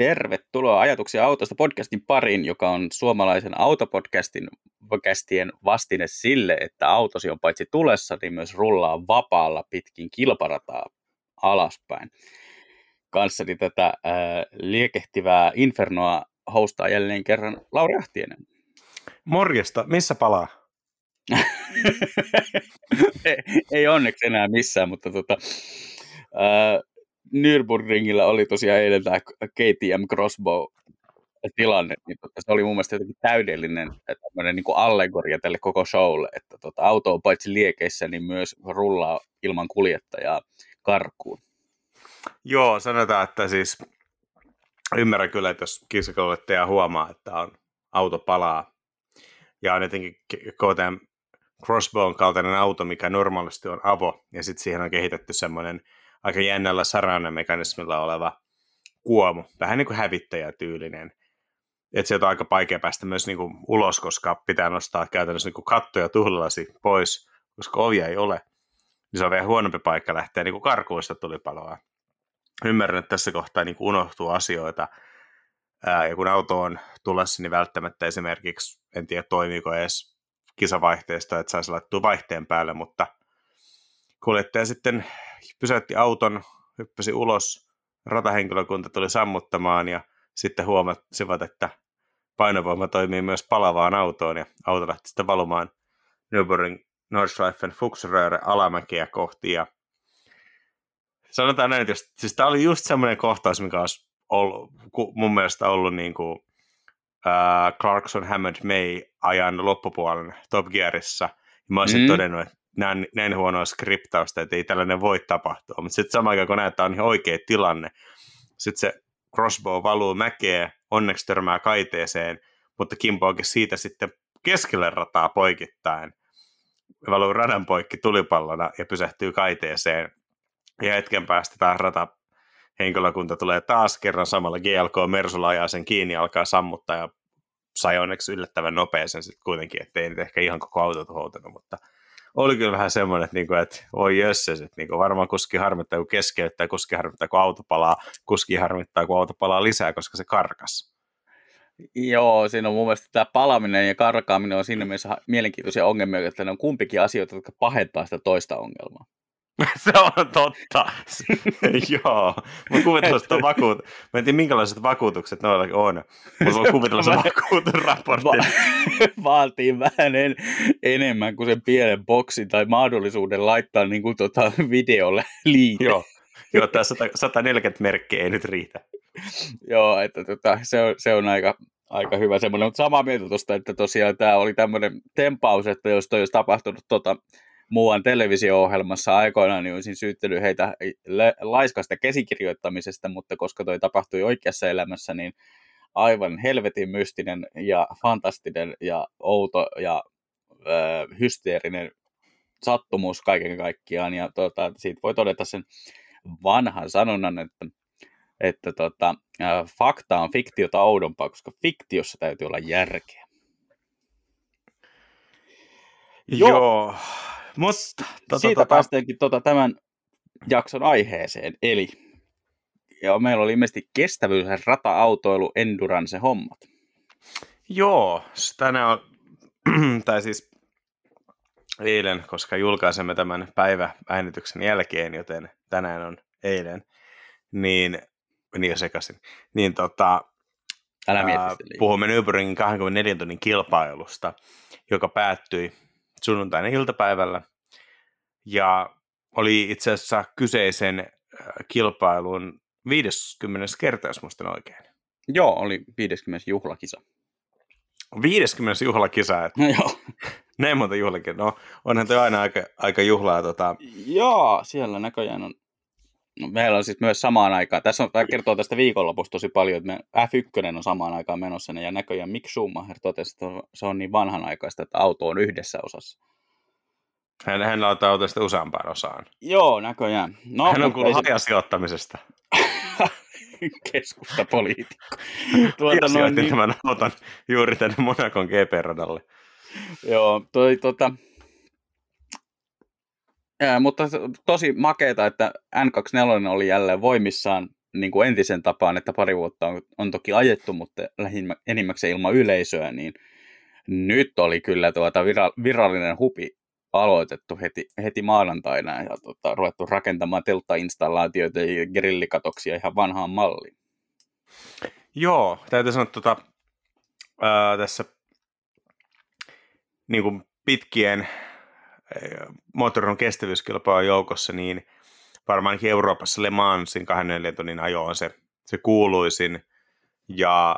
Tervetuloa Ajatuksia autosta podcastin pariin, joka on suomalaisen autopodcastin podcastien vastine sille, että autosi on paitsi tulessa, niin myös rullaa vapaalla pitkin kilparataa alaspäin. Kanssani tätä äh, liekehtivää infernoa hostaa jälleen kerran Lauri Ahtienen. Morjesta, missä palaa? ei, ei onneksi enää missään, mutta tota, äh, Nürburgringillä oli tosiaan eilen tämä KTM Crossbow tilanne, niin tota, se oli mun mielestä jotenkin täydellinen niin kuin allegoria tälle koko showlle, että tota, auto on paitsi liekeissä, niin myös rullaa ilman kuljettajaa karkuun. Joo, sanotaan, että siis ymmärrän kyllä, että jos kisakuljettaja huomaa, että on auto palaa ja on jotenkin KTM Crossbow kaltainen auto, mikä normaalisti on avo, ja sitten siihen on kehitetty semmoinen aika jännällä sarannemekanismilla oleva kuomu, vähän niin kuin hävittäjätyylinen. Että sieltä on aika vaikea päästä myös niin kuin ulos, koska pitää nostaa käytännössä niin kuin katto ja tuhlilasi pois, koska ovia ei ole. Niin se on vielä huonompi paikka lähteä niin kuin karkuista tulipaloa. Ymmärrän, että tässä kohtaa niin kuin unohtuu asioita. Ja kun auto on tulossa, niin välttämättä esimerkiksi, en tiedä toimiiko edes kisavaihteesta, että saisi laittua vaihteen päälle, mutta kuljettaja sitten pysäytti auton, hyppäsi ulos, ratahenkilökunta tuli sammuttamaan ja sitten huomasivat, että painovoima toimii myös palavaan autoon ja auto lähti sitten valumaan Nürburgring Nordschleifen Fuchsröhre alamäkeä kohti ja sanotaan näin, että jos, siis tämä oli just semmoinen kohtaus, mikä olisi ollut, mun mielestä ollut niin kuin, uh, Clarkson Hammond May ajan loppupuolen Top Gearissa. Mä olisin mm. todennut, että näin, näin huonoa skriptausta, että ei tällainen voi tapahtua. Mutta sitten samaan aikaan, kun näet, on ihan oikea tilanne, sitten se crossbow valuu mäkeä, onneksi törmää kaiteeseen, mutta kimpoakin siitä sitten keskelle rataa poikittain. Valuu radan poikki tulipallona ja pysähtyy kaiteeseen. Ja hetken päästä tämä rata henkilökunta tulee taas kerran samalla GLK Mersulla ajaa sen kiinni ja alkaa sammuttaa ja sai onneksi yllättävän nopeesen sitten kuitenkin, ettei nyt ehkä ihan koko auto tuhoutunut, mutta oli kyllä vähän semmoinen, että, niinku, että oi jösses, että niinku, varmaan kuski harmittaa, kun keskeyttää, kuski harmittaa, kun auto palaa, kuski harmittaa, kun auto palaa lisää, koska se karkas. Joo, siinä on mun mielestä tämä palaminen ja karkaaminen on siinä mielessä mielenkiintoisia ongelmia, että ne on kumpikin asioita, jotka pahentaa sitä toista ongelmaa. se on totta. Joo. Mä kuvittelin, että vakuut... Mä en tiedä, minkälaiset vakuutukset noilla on. Mutta voin kuvitella se vakuutusraportti. Va- vaatii vähän en, enemmän kuin sen pienen boksin tai mahdollisuuden laittaa niin kuin tota videolle liite. Joo. Joo, tämä 140 merkkiä ei nyt riitä. Joo, että tota, se, on, se on aika, aika hyvä semmoinen, mutta samaa mieltä tuosta, että tosiaan tämä oli tämmöinen tempaus, että jos toi olisi tapahtunut tota, muuan televisio-ohjelmassa aikoinaan, niin olisin syyttänyt heitä laiskasta käsikirjoittamisesta, mutta koska toi tapahtui oikeassa elämässä, niin aivan helvetin mystinen ja fantastinen ja outo ja ö, hysteerinen sattumus kaiken kaikkiaan. Ja tuota, siitä voi todeta sen vanhan sanonnan, että, että tota, fakta on fiktiota oudompaa, koska fiktiossa täytyy olla järkeä. Joo. Joo. Mutta tota, siitä tota... päästäänkin tota, tämän jakson aiheeseen, eli ja meillä oli ilmeisesti kestävyys, rata-autoilu, endurance hommat. Joo, tänään on, tai siis eilen, koska julkaisemme tämän päivääänityksen jälkeen, joten tänään on eilen, niin, niin jo sekaisin, niin tota, Älä ää, puhumme Nürburgringin 24 tunnin kilpailusta, joka päättyi sunnuntaina iltapäivällä. Ja oli itse asiassa kyseisen äh, kilpailun 50. kerta, jos muistan oikein. Joo, oli 50. juhlakisa. 50. juhlakisa, että no, joo. näin monta juhlakisa. No, onhan toi aina aika, aika juhlaa. Tota... Joo, siellä näköjään on No, meillä on siis myös samaan aikaan, tässä on, tämä kertoo tästä viikonlopusta tosi paljon, että me F1 on samaan aikaan menossa, ja näköjään Mick Schumacher totesi, että se on niin vanhanaikaista, että auto on yhdessä osassa. Hän, hän laittaa autosta useampaan osaan. Joo, näköjään. No, hän on kuullut hajasijoittamisesta. Keskustapoliitikko. Tuota, no, niin... tämän auton juuri tänne Monakon GP-radalle. Joo, toi, tota, Ja, mutta tosi makeeta, että N24 oli jälleen voimissaan niin kuin entisen tapaan, että pari vuotta on, on toki ajettu, mutta lähimmä, enimmäkseen ilman yleisöä, niin nyt oli kyllä tuota vira, virallinen hupi aloitettu heti, heti maanantaina ja tota, ruvettu rakentamaan telttainstallaatioita ja grillikatoksia ihan vanhaan malliin. Joo, täytyy sanoa, että tota, ää, tässä niin kuin pitkien moottorin kestävyyskilpailun joukossa, niin varmaankin Euroopassa Le Mansin 24 tunnin ajo on se, se kuuluisin ja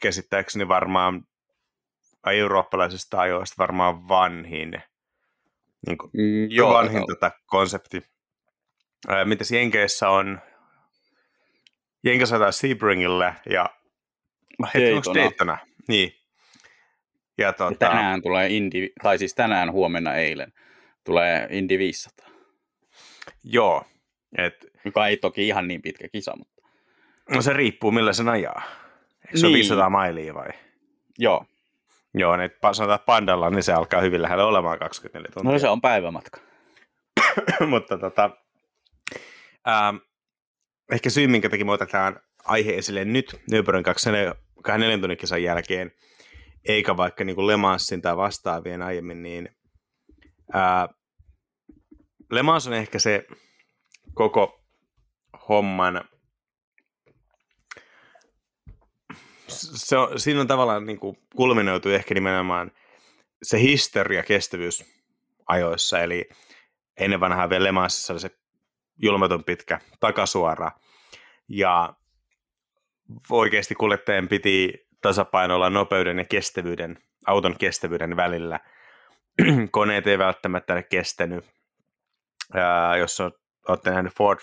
käsittääkseni varmaan eurooppalaisista ajoista varmaan vanhin, niin kuin, mm, joo, vanhin joo. Tota konsepti. Ää, mitäs Jenkeissä on? Jenkeissä saadaan Sebringille ja Daytona. Daytona. Niin. Ja, tuota... ja tänään tulee Indy, tai siis tänään huomenna eilen tulee Indy 500. Joo. Et... Joka ei toki ihan niin pitkä kisa, mutta... No se riippuu millä sen ajaa. Eikö se niin. ole 500 mailia vai? Joo. Joo, niin sanotaan, että pandalla, niin se alkaa hyvin lähellä olemaan 24 tuntia. No se on päivämatka. mutta tota, ähm, ehkä syy, minkä takia me otetaan aihe esille nyt Nürburgring 24 tunnin kisan jälkeen, eikä vaikka niin kuin Le Mansin tai vastaavien aiemmin, niin ää, Le Mans on ehkä se koko homman se on, siinä on tavallaan niin kuin kulminoitu ehkä nimenomaan se historia kestävyys ajoissa, eli ennen vanhaa vielä Le Mansissa oli se julmaton pitkä takasuora, ja oikeasti kuljettajan piti tasapainoilla nopeuden ja kestävyyden, auton kestävyyden välillä. Koneet ei välttämättä ole kestänyt. Ää, jos olette nähneet Ford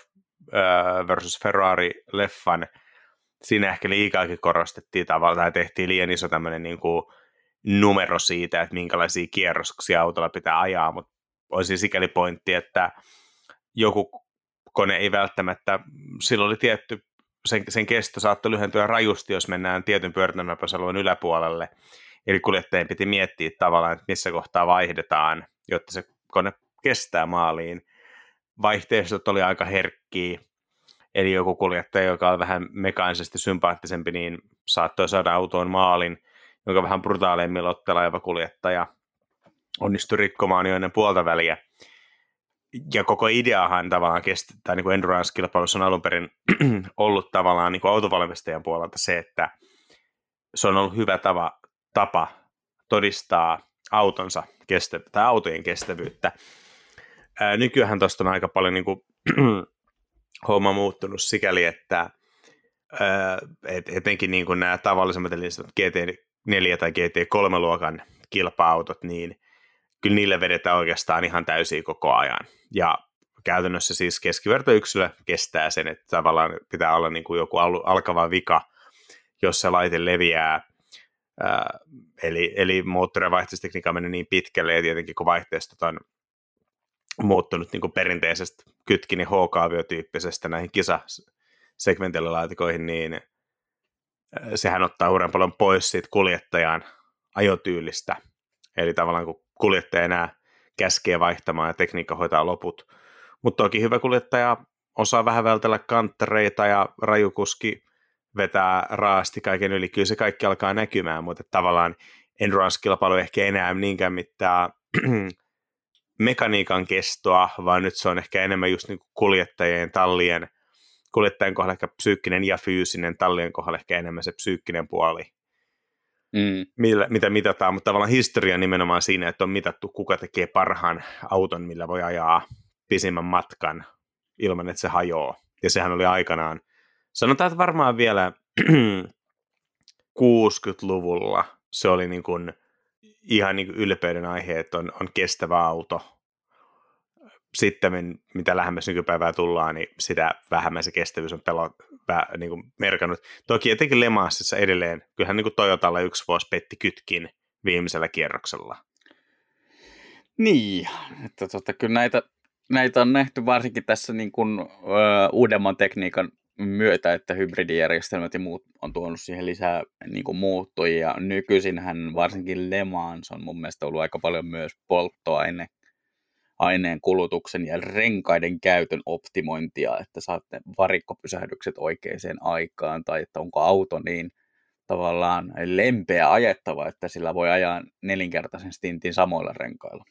ää, versus Ferrari-leffan, siinä ehkä liikaakin korostettiin tavallaan, tai tehtiin liian iso tämmöinen niin kuin numero siitä, että minkälaisia kierroksia autolla pitää ajaa, mutta olisi sikäli pointti, että joku kone ei välttämättä, sillä oli tietty sen, sen kesto saattoi lyhentyä rajusti, jos mennään tietyn pyörätynopeusalueen yläpuolelle. Eli kuljettajien piti miettiä tavallaan, että missä kohtaa vaihdetaan, jotta se kone kestää maaliin. Vaihteistot oli aika herkkiä, eli joku kuljettaja, joka on vähän mekaanisesti sympaattisempi, niin saattoi saada autoon maalin, jonka vähän brutaaleimmin ottelaiva kuljettaja onnistui rikkomaan jo ennen puolta väliä ja koko ideahan tavallaan kestä, tai niin endurance-kilpailussa on alun perin ollut tavallaan niin kuin autovalmistajan puolelta se, että se on ollut hyvä tava, tapa todistaa autonsa kestä, tai autojen kestävyyttä. Ää, nykyään tuosta on aika paljon niin kuin, homma muuttunut sikäli, että et, etenkin niin kuin nämä tavallisemmat, eli GT4 tai GT3-luokan kilpa-autot, niin kyllä niille vedetään oikeastaan ihan täysin koko ajan. Ja käytännössä siis keskivertoyksilö kestää sen, että tavallaan pitää olla niin kuin joku alkava vika, jos se laite leviää. Ää, eli, eli moottorin vaihteistekniikka menee niin pitkälle, ja tietenkin kun vaihteistot on muuttunut niin perinteisestä kytkini H-kaaviotyyppisestä näihin kisasegmentililaatikoihin, niin sehän ottaa uuden paljon pois siitä kuljettajan ajotyylistä. Eli tavallaan kun kuljettaja enää käskee vaihtamaan ja tekniikka hoitaa loput. Mutta toki hyvä kuljettaja osaa vähän vältellä kanttereita ja rajukuski vetää raasti kaiken yli. Kyllä se kaikki alkaa näkymään, mutta tavallaan endurance-kilpailu ehkä enää niinkään mitään mekaniikan kestoa, vaan nyt se on ehkä enemmän just niin kuljettajien, tallien, kuljettajien kohdalla ehkä psyykkinen ja fyysinen, tallien kohdalla ehkä enemmän se psyykkinen puoli mm. millä, mitä mitataan, mutta tavallaan historia nimenomaan siinä, että on mitattu, kuka tekee parhaan auton, millä voi ajaa pisimmän matkan ilman, että se hajoaa. Ja sehän oli aikanaan, sanotaan, että varmaan vielä 60-luvulla se oli niin kuin ihan niin ylpeyden aihe, että on, on kestävä auto. Sitten mitä lähemmäs nykypäivää tullaan, niin sitä vähemmän se kestävyys on pelo, niin kuin merkannut. Toki etenkin Lemassissa edelleen, kyllähän niin kuin Toyotalla yksi vuosi petti kytkin viimeisellä kierroksella. Niin, että tota, kyllä näitä, näitä on nähty varsinkin tässä niin kuin, ö, uudemman tekniikan myötä, että hybridijärjestelmät ja muut on tuonut siihen lisää niin kuin muuttujia. Nykyisinhän varsinkin Le Mans on mun mielestä ollut aika paljon myös polttoaine aineen kulutuksen ja renkaiden käytön optimointia, että saatte varikkopysähdykset oikeaan aikaan, tai että onko auto niin tavallaan lempeä ajettava, että sillä voi ajaa nelinkertaisen stintin samoilla renkailla.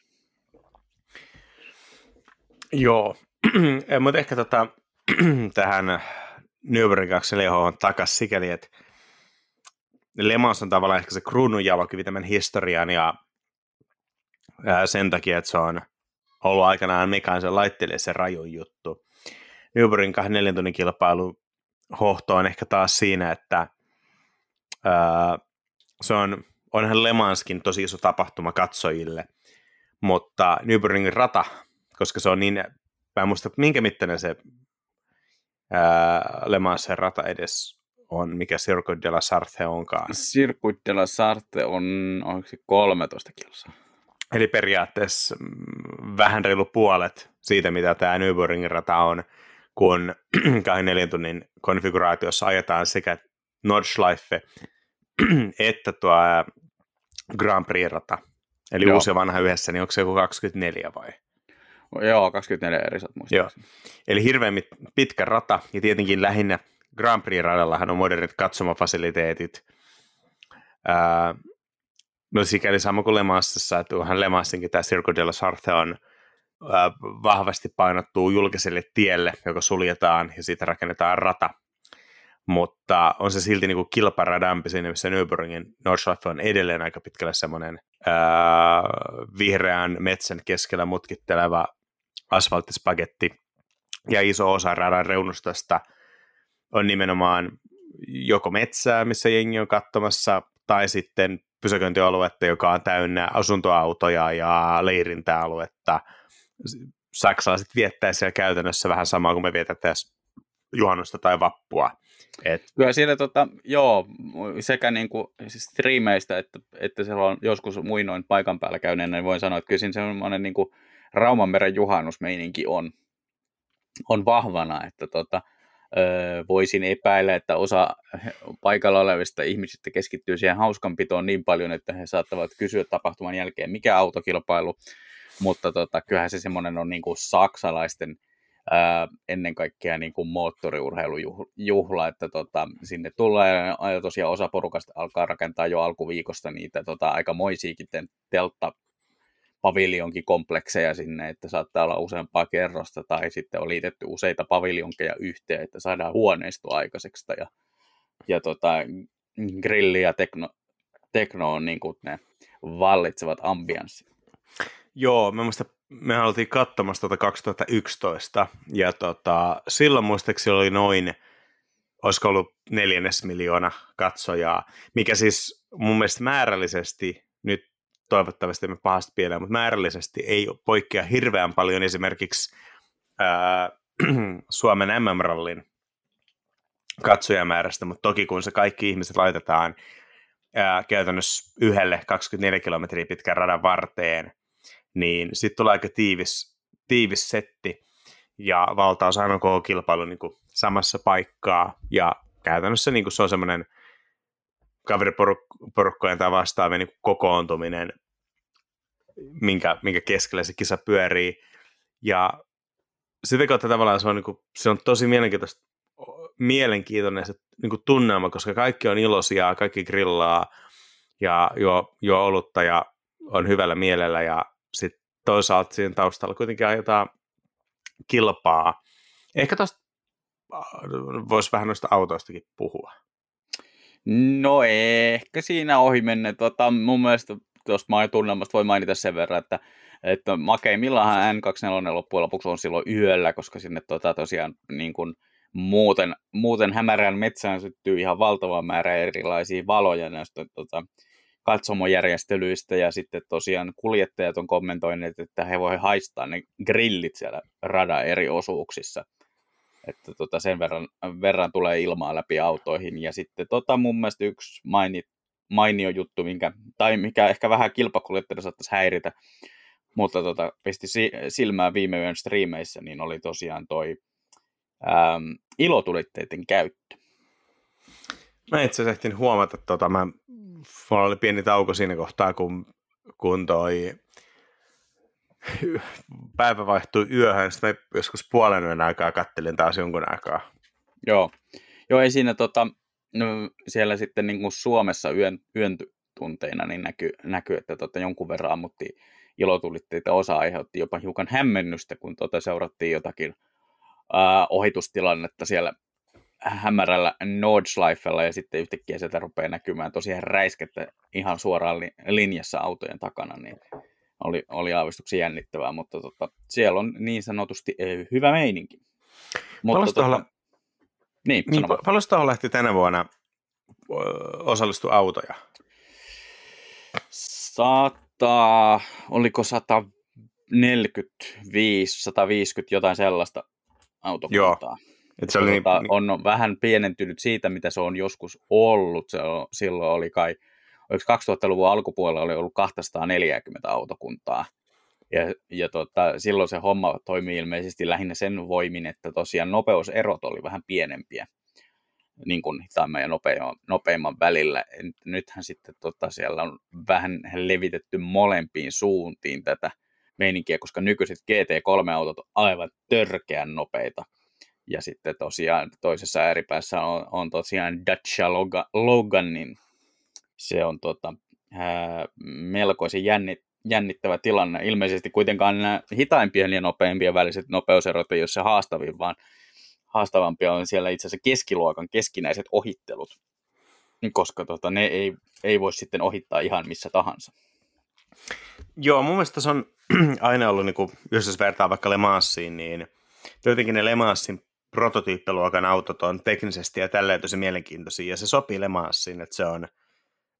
Joo, mutta ehkä tota, tähän Nürburgring 24 takaisin sikäli, että Le Mans on tavallaan ehkä se kruununjalokivi tämän historian ja sen takia, että se on ollut aikanaan mekaanisen laitteelle se raju juttu. Nürburgring 24 tunnin kilpailu hohto on ehkä taas siinä, että ää, se on, onhan Le Manskin tosi iso tapahtuma katsojille, mutta Nürburgringin rata, koska se on niin, mä en muista minkä mittainen se ää, Le Mansin rata edes on, mikä Circuit de la Sarte onkaan. Circuit de la Sarte on, onko se 13 kilsaa? Eli periaatteessa mm, vähän reilu puolet siitä, mitä tämä Nürburgringin rata on, kun 24 tunnin konfiguraatiossa ajetaan sekä Nordschleife että tuo Grand Prix-rata. Eli Joo. uusi ja vanha yhdessä, niin onko se joku 24 vai? Joo, 24 eri sat Joo. Eli hirveän pitkä rata, ja tietenkin lähinnä Grand Prix-radallahan on modernit katsomafasiliteetit. Ää, no sikäli sama kuin Lemassissa, että tuohan Lemassinkin tämä Circo de la Sarte on ää, vahvasti painottuu julkiselle tielle, joka suljetaan ja siitä rakennetaan rata. Mutta on se silti niin kuin kilparadampi siinä, missä Nürburgringin Nordschleife on edelleen aika pitkälle semmoinen ää, vihreän metsän keskellä mutkitteleva asfalttispagetti ja iso osa radan reunustosta on nimenomaan joko metsää, missä jengi on katsomassa, tai sitten pysäköintialuetta, joka on täynnä asuntoautoja ja leirintäaluetta. Saksalaiset viettää siellä käytännössä vähän samaa kuin me vietetään juhannusta tai vappua. Et... Kyllä siellä, tota, joo, sekä niin kuin, striimeistä, että, että siellä on joskus muinoin paikan päällä käyneenä, niin voin sanoa, että kyllä siinä semmoinen niin kuin Raumanmeren juhannusmeininki on, on vahvana, että tota, voisin epäillä, että osa paikalla olevista ihmisistä keskittyy siihen hauskanpitoon niin paljon, että he saattavat kysyä tapahtuman jälkeen, mikä autokilpailu, mutta tota, kyllähän se semmoinen on niin kuin saksalaisten ää, ennen kaikkea niin kuin moottoriurheilujuhla, että tota, sinne tulee ja tosiaan osa porukasta alkaa rakentaa jo alkuviikosta niitä tota, aika moisiikin teltta paviljonkin komplekseja sinne, että saattaa olla useampaa kerrosta tai sitten on liitetty useita paviljonkeja yhteen, että saadaan huoneisto aikaiseksi ja, ja tota, grilli ja tekno, tekno on niin kuin ne vallitsevat ambianssit. Joo, mä muista, me oltiin katsomassa tuota 2011 ja tota, silloin muistaakseni oli noin, olisiko ollut neljännes miljoona katsojaa, mikä siis mun mielestä määrällisesti toivottavasti me pahasti pieleen, mutta määrällisesti ei poikkea hirveän paljon esimerkiksi ää, Suomen MM-rallin katsojamäärästä, mutta toki kun se kaikki ihmiset laitetaan ää, käytännössä yhdelle 24 kilometriä pitkän radan varteen, niin sitten tulee aika tiivis, tiivis setti, ja valtaosa on koko kilpailu niin kuin samassa paikkaa, ja käytännössä niin kuin se on semmoinen kaveriporukkojen tai vastaavien niin kokoontuminen minkä, minkä keskellä se kisa pyörii. Ja sitä kautta tavallaan se on, niin kuin, se on tosi mielenkiintoista, mielenkiintoinen se niin kuin tunnelma, koska kaikki on iloisia, kaikki grillaa ja juo, juo olutta ja on hyvällä mielellä ja sitten toisaalta siinä taustalla kuitenkin ajetaan kilpaa. Ehkä tuosta voisi vähän noista autoistakin puhua. No ehkä siinä ohi menne. Tota, mun mielestä tuosta tunnelmasta voi mainita sen verran, että, että makeimmillaan N24 loppujen lopuksi on silloin yöllä, koska sinne tota, tosiaan niin kuin, muuten, muuten hämärään metsään syttyy ihan valtava määrä erilaisia valoja näistä tota, katsomojärjestelyistä ja sitten tosiaan kuljettajat on kommentoineet, että he voi haistaa ne grillit siellä radan eri osuuksissa. Että tota sen verran, verran tulee ilmaa läpi autoihin. Ja sitten tota mun mielestä yksi mainit, mainio juttu, minkä, tai mikä ehkä vähän kilpakuljettajana saattaisi häiritä, mutta tota, pisti silmään viime yön striimeissä, niin oli tosiaan toi äm, ilotulitteiden käyttö. Mä itse asiassa ehtin huomata, että tota, mä, mulla oli pieni tauko siinä kohtaa, kun, kun toi päivä vaihtui yöhön, sitten joskus puolen yön aikaa kattelin taas jonkun aikaa. Joo, Joo ei siinä tota, no, siellä sitten niin kuin Suomessa yön, yön tunteina niin näkyy, näkyy että tota, jonkun verran ammutti ilotulitteita. Osa aiheutti jopa hiukan hämmennystä, kun tota, seurattiin jotakin ää, ohitustilannetta siellä hämärällä Nordschleifella ja sitten yhtäkkiä sieltä rupeaa näkymään tosiaan räiskettä ihan suoraan li- linjassa autojen takana, niin oli, oli aavistuksen jännittävää, mutta tota, siellä on niin sanotusti eh, hyvä meininki. Mutta tota, niin, niin paljon tuohon lähti tänä vuonna osallistu autoja? Sata, oliko 145, 150, jotain sellaista autokuntaa. Joo. Et se oli tota, niin... on vähän pienentynyt siitä, mitä se on joskus ollut. Se on, silloin oli kai, oliko 2000-luvun alkupuolella oli ollut 240 autokuntaa. Ja, ja tota, silloin se homma toimii ilmeisesti lähinnä sen voimin, että tosiaan nopeuserot oli vähän pienempiä niin kuin hitaimman ja nopeimman, nopeimman välillä. Nythän sitten tota, siellä on vähän levitetty molempiin suuntiin tätä meininkiä, koska nykyiset GT3-autot on aivan törkeän nopeita. Ja sitten tosiaan toisessa ääripäässä on, on tosiaan Dacia Logan, niin se on tota, ää, melkoisen jännit, jännittävä tilanne. Ilmeisesti kuitenkaan nämä hitaimpien ja nopeimpien väliset nopeuserot ei ole se haastavin, vaan haastavampia on siellä itse asiassa keskiluokan keskinäiset ohittelut, koska tota, ne ei, ei voi sitten ohittaa ihan missä tahansa. Joo, mun mielestä se on aina ollut, niin kuin, jos vertaa vaikka Le Mansiin, niin jotenkin ne Le Mansin prototyyppiluokan autot on teknisesti ja tälleen tosi mielenkiintoisia, ja se sopii Le Mansiin, että se on...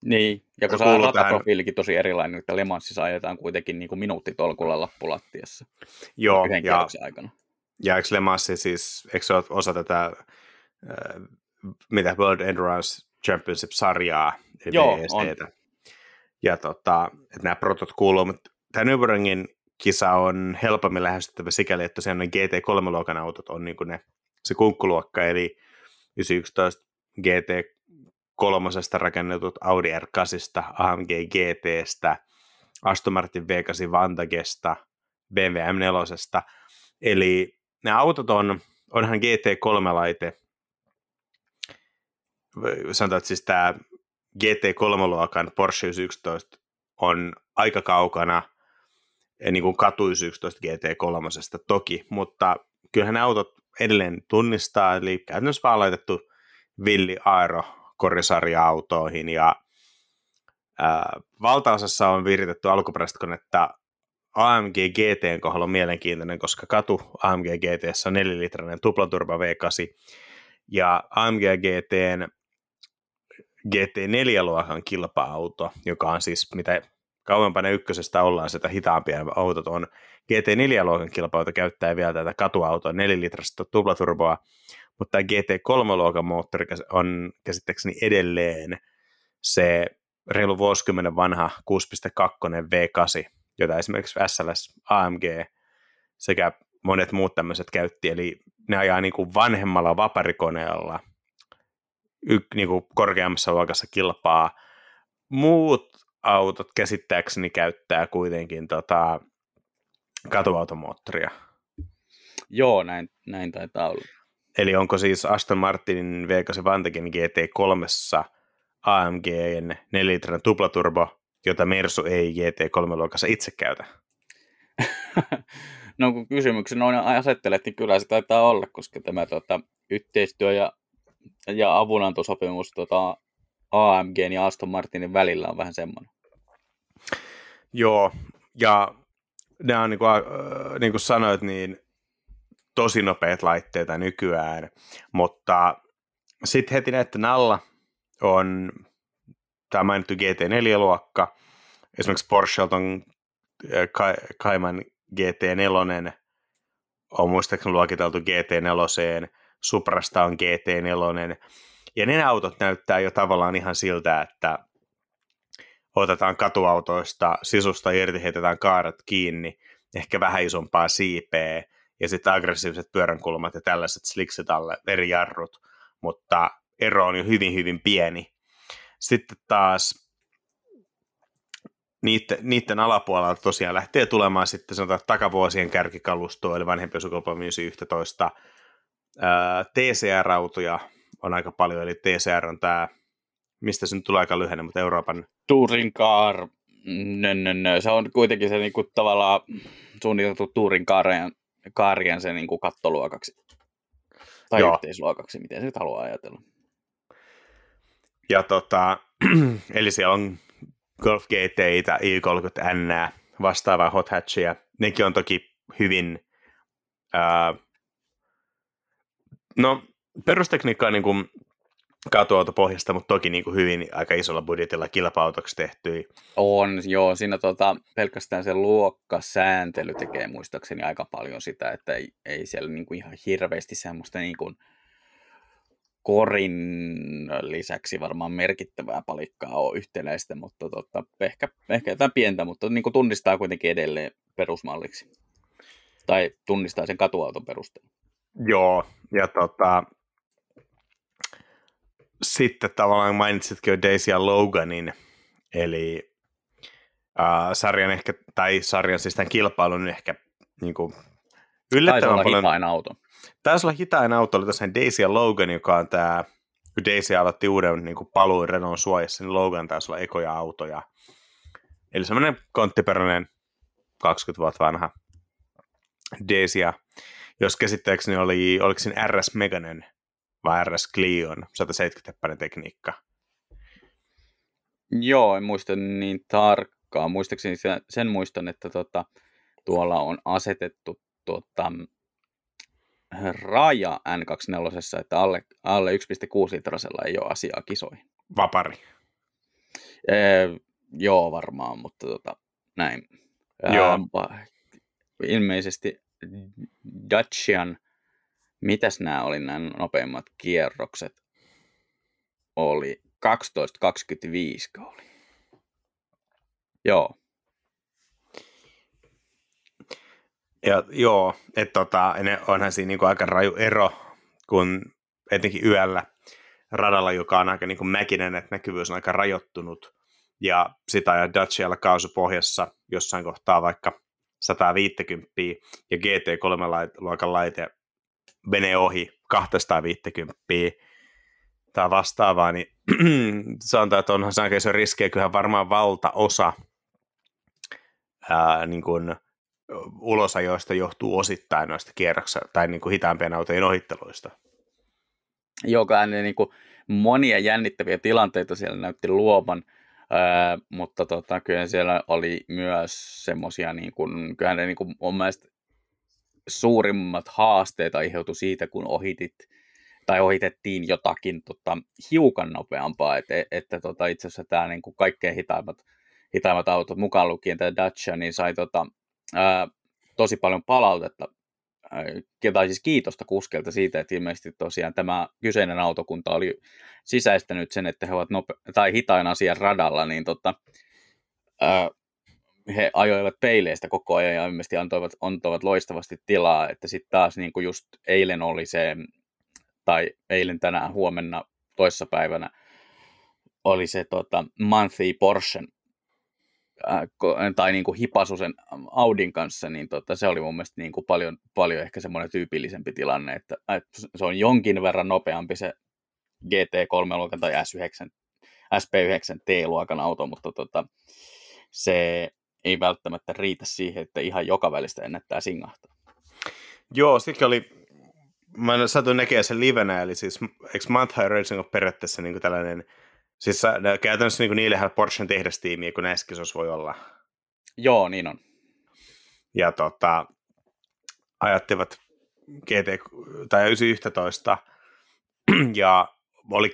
Niin, ja kun on rataprofiilikin tosi erilainen, että Le Mansissa ajetaan kuitenkin niin kuin minuuttitolkulla lappulattiassa. Joo, ja, aikana. ja eikö Le Mansi siis, eikö se ole osa tätä, äh, mitä World Endurance Championship-sarjaa, eli Joo, on. Ja tota, että nämä protot kuuluu, mutta tämä Nürburgringin kisa on helpommin lähestyttävä sikäli, että tosiaan ne GT3-luokan autot on niin kuin ne se kunkkuluokka, eli 911 GT3 rakennetut Audi R8, AMG GTstä, Aston Martin V8 Vantagesta, BMW M4. Eli ne autot on, onhan GT3-laite, sanotaan, että siis tämä GT3-luokan Porsche 911 on aika kaukana niin kuin katu 911 GT3 toki, mutta kyllähän ne autot edelleen tunnistaa, eli käytännössä vaan laitettu villi aero korisarja-autoihin ja ää, valtaosassa on viritetty alkuperäistä konetta AMG GTn kohdalla on mielenkiintoinen, koska katu AMG GT on 4-litrainen tuplaturba V8 ja AMG GTn GT4-luokan kilpa-auto, joka on siis mitä kauempana ykkösestä ollaan, sitä hitaampia autot on. GT4-luokan kilpailuta käyttää vielä tätä katuautoa 4 litrasta tuplaturboa, mutta tämä GT3-luokan moottori on käsittääkseni edelleen se reilu vuosikymmenen vanha 6.2 V8, jota esimerkiksi SLS, AMG sekä monet muut tämmöiset käytti, eli ne ajaa niin kuin vanhemmalla vaparikoneella y, niin kuin korkeammassa luokassa kilpaa. Muut autot käsittääkseni käyttää kuitenkin tota, katuautomoottoria. Joo, näin, näin taitaa olla. Eli onko siis Aston Martinin V8 Vantagen GT3 AMGn 4 litran tuplaturbo, jota Mersu ei GT3-luokassa itse käytä? no kun kysymyksen noin asettelet, niin kyllä se taitaa olla, koska tämä tota, yhteistyö ja, ja avunantosopimus tota, AMG ja Aston Martinin välillä on vähän semmoinen. Joo, ja nämä on niin kuin, äh, niin kuin sanoit, niin tosi nopeat laitteita nykyään, mutta sitten heti näiden alla on tämä mainittu GT4-luokka, esimerkiksi Porsche on Cayman GT4, on muistaakseni luokiteltu GT4, Suprasta on GT4, ja ne autot näyttää jo tavallaan ihan siltä, että otetaan katuautoista sisusta irti, heitetään kaaret kiinni, ehkä vähän isompaa siipeä, ja sitten aggressiiviset pyöränkulmat ja tällaiset sliksit alle, eri jarrut, mutta ero on jo hyvin, hyvin pieni. Sitten taas niiden, niiden alapuolella tosiaan lähtee tulemaan sitten sanotaan takavuosien kärkikalustoa, eli vanhempi sukupolvi 11. TCR-autoja on aika paljon, eli TCR on tämä, mistä se nyt tulee aika lyhenne, mutta Euroopan... Touring Car, nö, nö, nö. se on kuitenkin se niinku, tavallaan suunniteltu Touring Carien, Carien se niinku, kattoluokaksi. Tai Joo. yhteisluokaksi, miten se haluaa ajatella. Ja tota, eli siellä on Golf GTitä, i30N, vastaavaa hot hatchia. Nekin on toki hyvin, ää, no perustekniikka on niin kuin katuautopohjasta, mutta toki niin kuin hyvin aika isolla budjetilla kilpa-autoksi tehty. On, joo. Siinä tota, pelkästään se luokkasääntely tekee muistaakseni aika paljon sitä, että ei, ei siellä niin kuin ihan hirveästi semmoista niin kuin, korin lisäksi varmaan merkittävää palikkaa ole yhtenäistä, mutta tota, ehkä, ehkä jotain pientä, mutta niin kuin tunnistaa kuitenkin edelleen perusmalliksi. Tai tunnistaa sen katuauton perusteella. Joo, ja tota, sitten tavallaan mainitsitkin jo Daisy ja Loganin, eli äh, sarjan ehkä, tai sarjan siis tämän kilpailun ehkä niin kuin, yllättävän Taisi paljon. hitain auto. Taisi olla hitain auto, oli tosiaan Daisy ja Logan, joka on tämä, kun Daisy aloitti uuden niin kuin paluun Renault suojassa, niin Logan taisi olla ekoja autoja. Eli semmoinen konttiperäinen 20 vuotta vanha Daisy, jos käsittääkseni oli, oliko siinä RS Meganen vai RS Clion 170 tekniikka. Joo, en muista niin tarkkaan. Muistaakseni sen, sen muistan, että tota, tuolla on asetettu tota, raja N24, että alle, alle 1,6 litrasella ei ole asiaa kisoihin. Vapari. Ee, joo, varmaan, mutta tota, näin. Joo. Ää, ilmeisesti Dacian mitäs nämä oli nämä nopeimmat kierrokset? Oli 12.25 oli. Joo. Ja joo, että tota, onhan siinä niinku aika raju ero, kun etenkin yöllä radalla, joka on aika niinku mäkinen, että näkyvyys on aika rajoittunut. Ja sitä ja Dacialla kaasupohjassa jossain kohtaa vaikka 150 ja GT3-luokan laite menee ohi 250 tai vastaavaa, niin sanotaan, että onhan se aika iso riski, kyllähän varmaan valtaosa ää, niin kuin, ulosajoista johtuu osittain noista kierroksista tai niin kuin hitaampien autojen ohitteluista. Joka niin kuin monia jännittäviä tilanteita siellä näytti luovan, ää, mutta tota, kyllä siellä oli myös semmoisia, niin kuin, kyllähän ne niin kuin, mun mielestä suurimmat haasteet aiheutui siitä, kun ohitit tai ohitettiin jotakin tota, hiukan nopeampaa, että, että tota, itse asiassa tämä niin kuin kaikkein hitaimmat, hitaimmat autot, mukaan lukien tämä Dacia, niin sai tota, ää, tosi paljon palautetta, ää, tai siis kiitosta kuskelta siitä, että ilmeisesti tosiaan tämä kyseinen autokunta oli sisäistänyt sen, että he ovat nope- tai hitain asian radalla, niin tota, ää, he ajoivat peileistä koko ajan ja ilmeisesti antoivat, antoivat loistavasti tilaa, että sitten taas niin kuin just eilen oli se, tai eilen tänään huomenna toissapäivänä oli se tota, monthly Porsche äh, tai niin kuin hipasu sen Audin kanssa, niin tota, se oli mun mielestä niin kuin paljon, paljon ehkä semmoinen tyypillisempi tilanne, että, että se on jonkin verran nopeampi se GT3-luokan tai S9, SP9T-luokan auto, mutta tota, se ei välttämättä riitä siihen, että ihan joka välistä ennättää singahtaa. Joo, sikin oli, mä satuin näkemään sen livenä, eli siis eikö Mount High Racing ole periaatteessa niin kuin tällainen, siis käytännössä niin kuin niillehän Porschen tehdastiimiä, kun näissä kisoissa voi olla. Joo, niin on. Ja tota, ajattivat GT tai 911 ja oli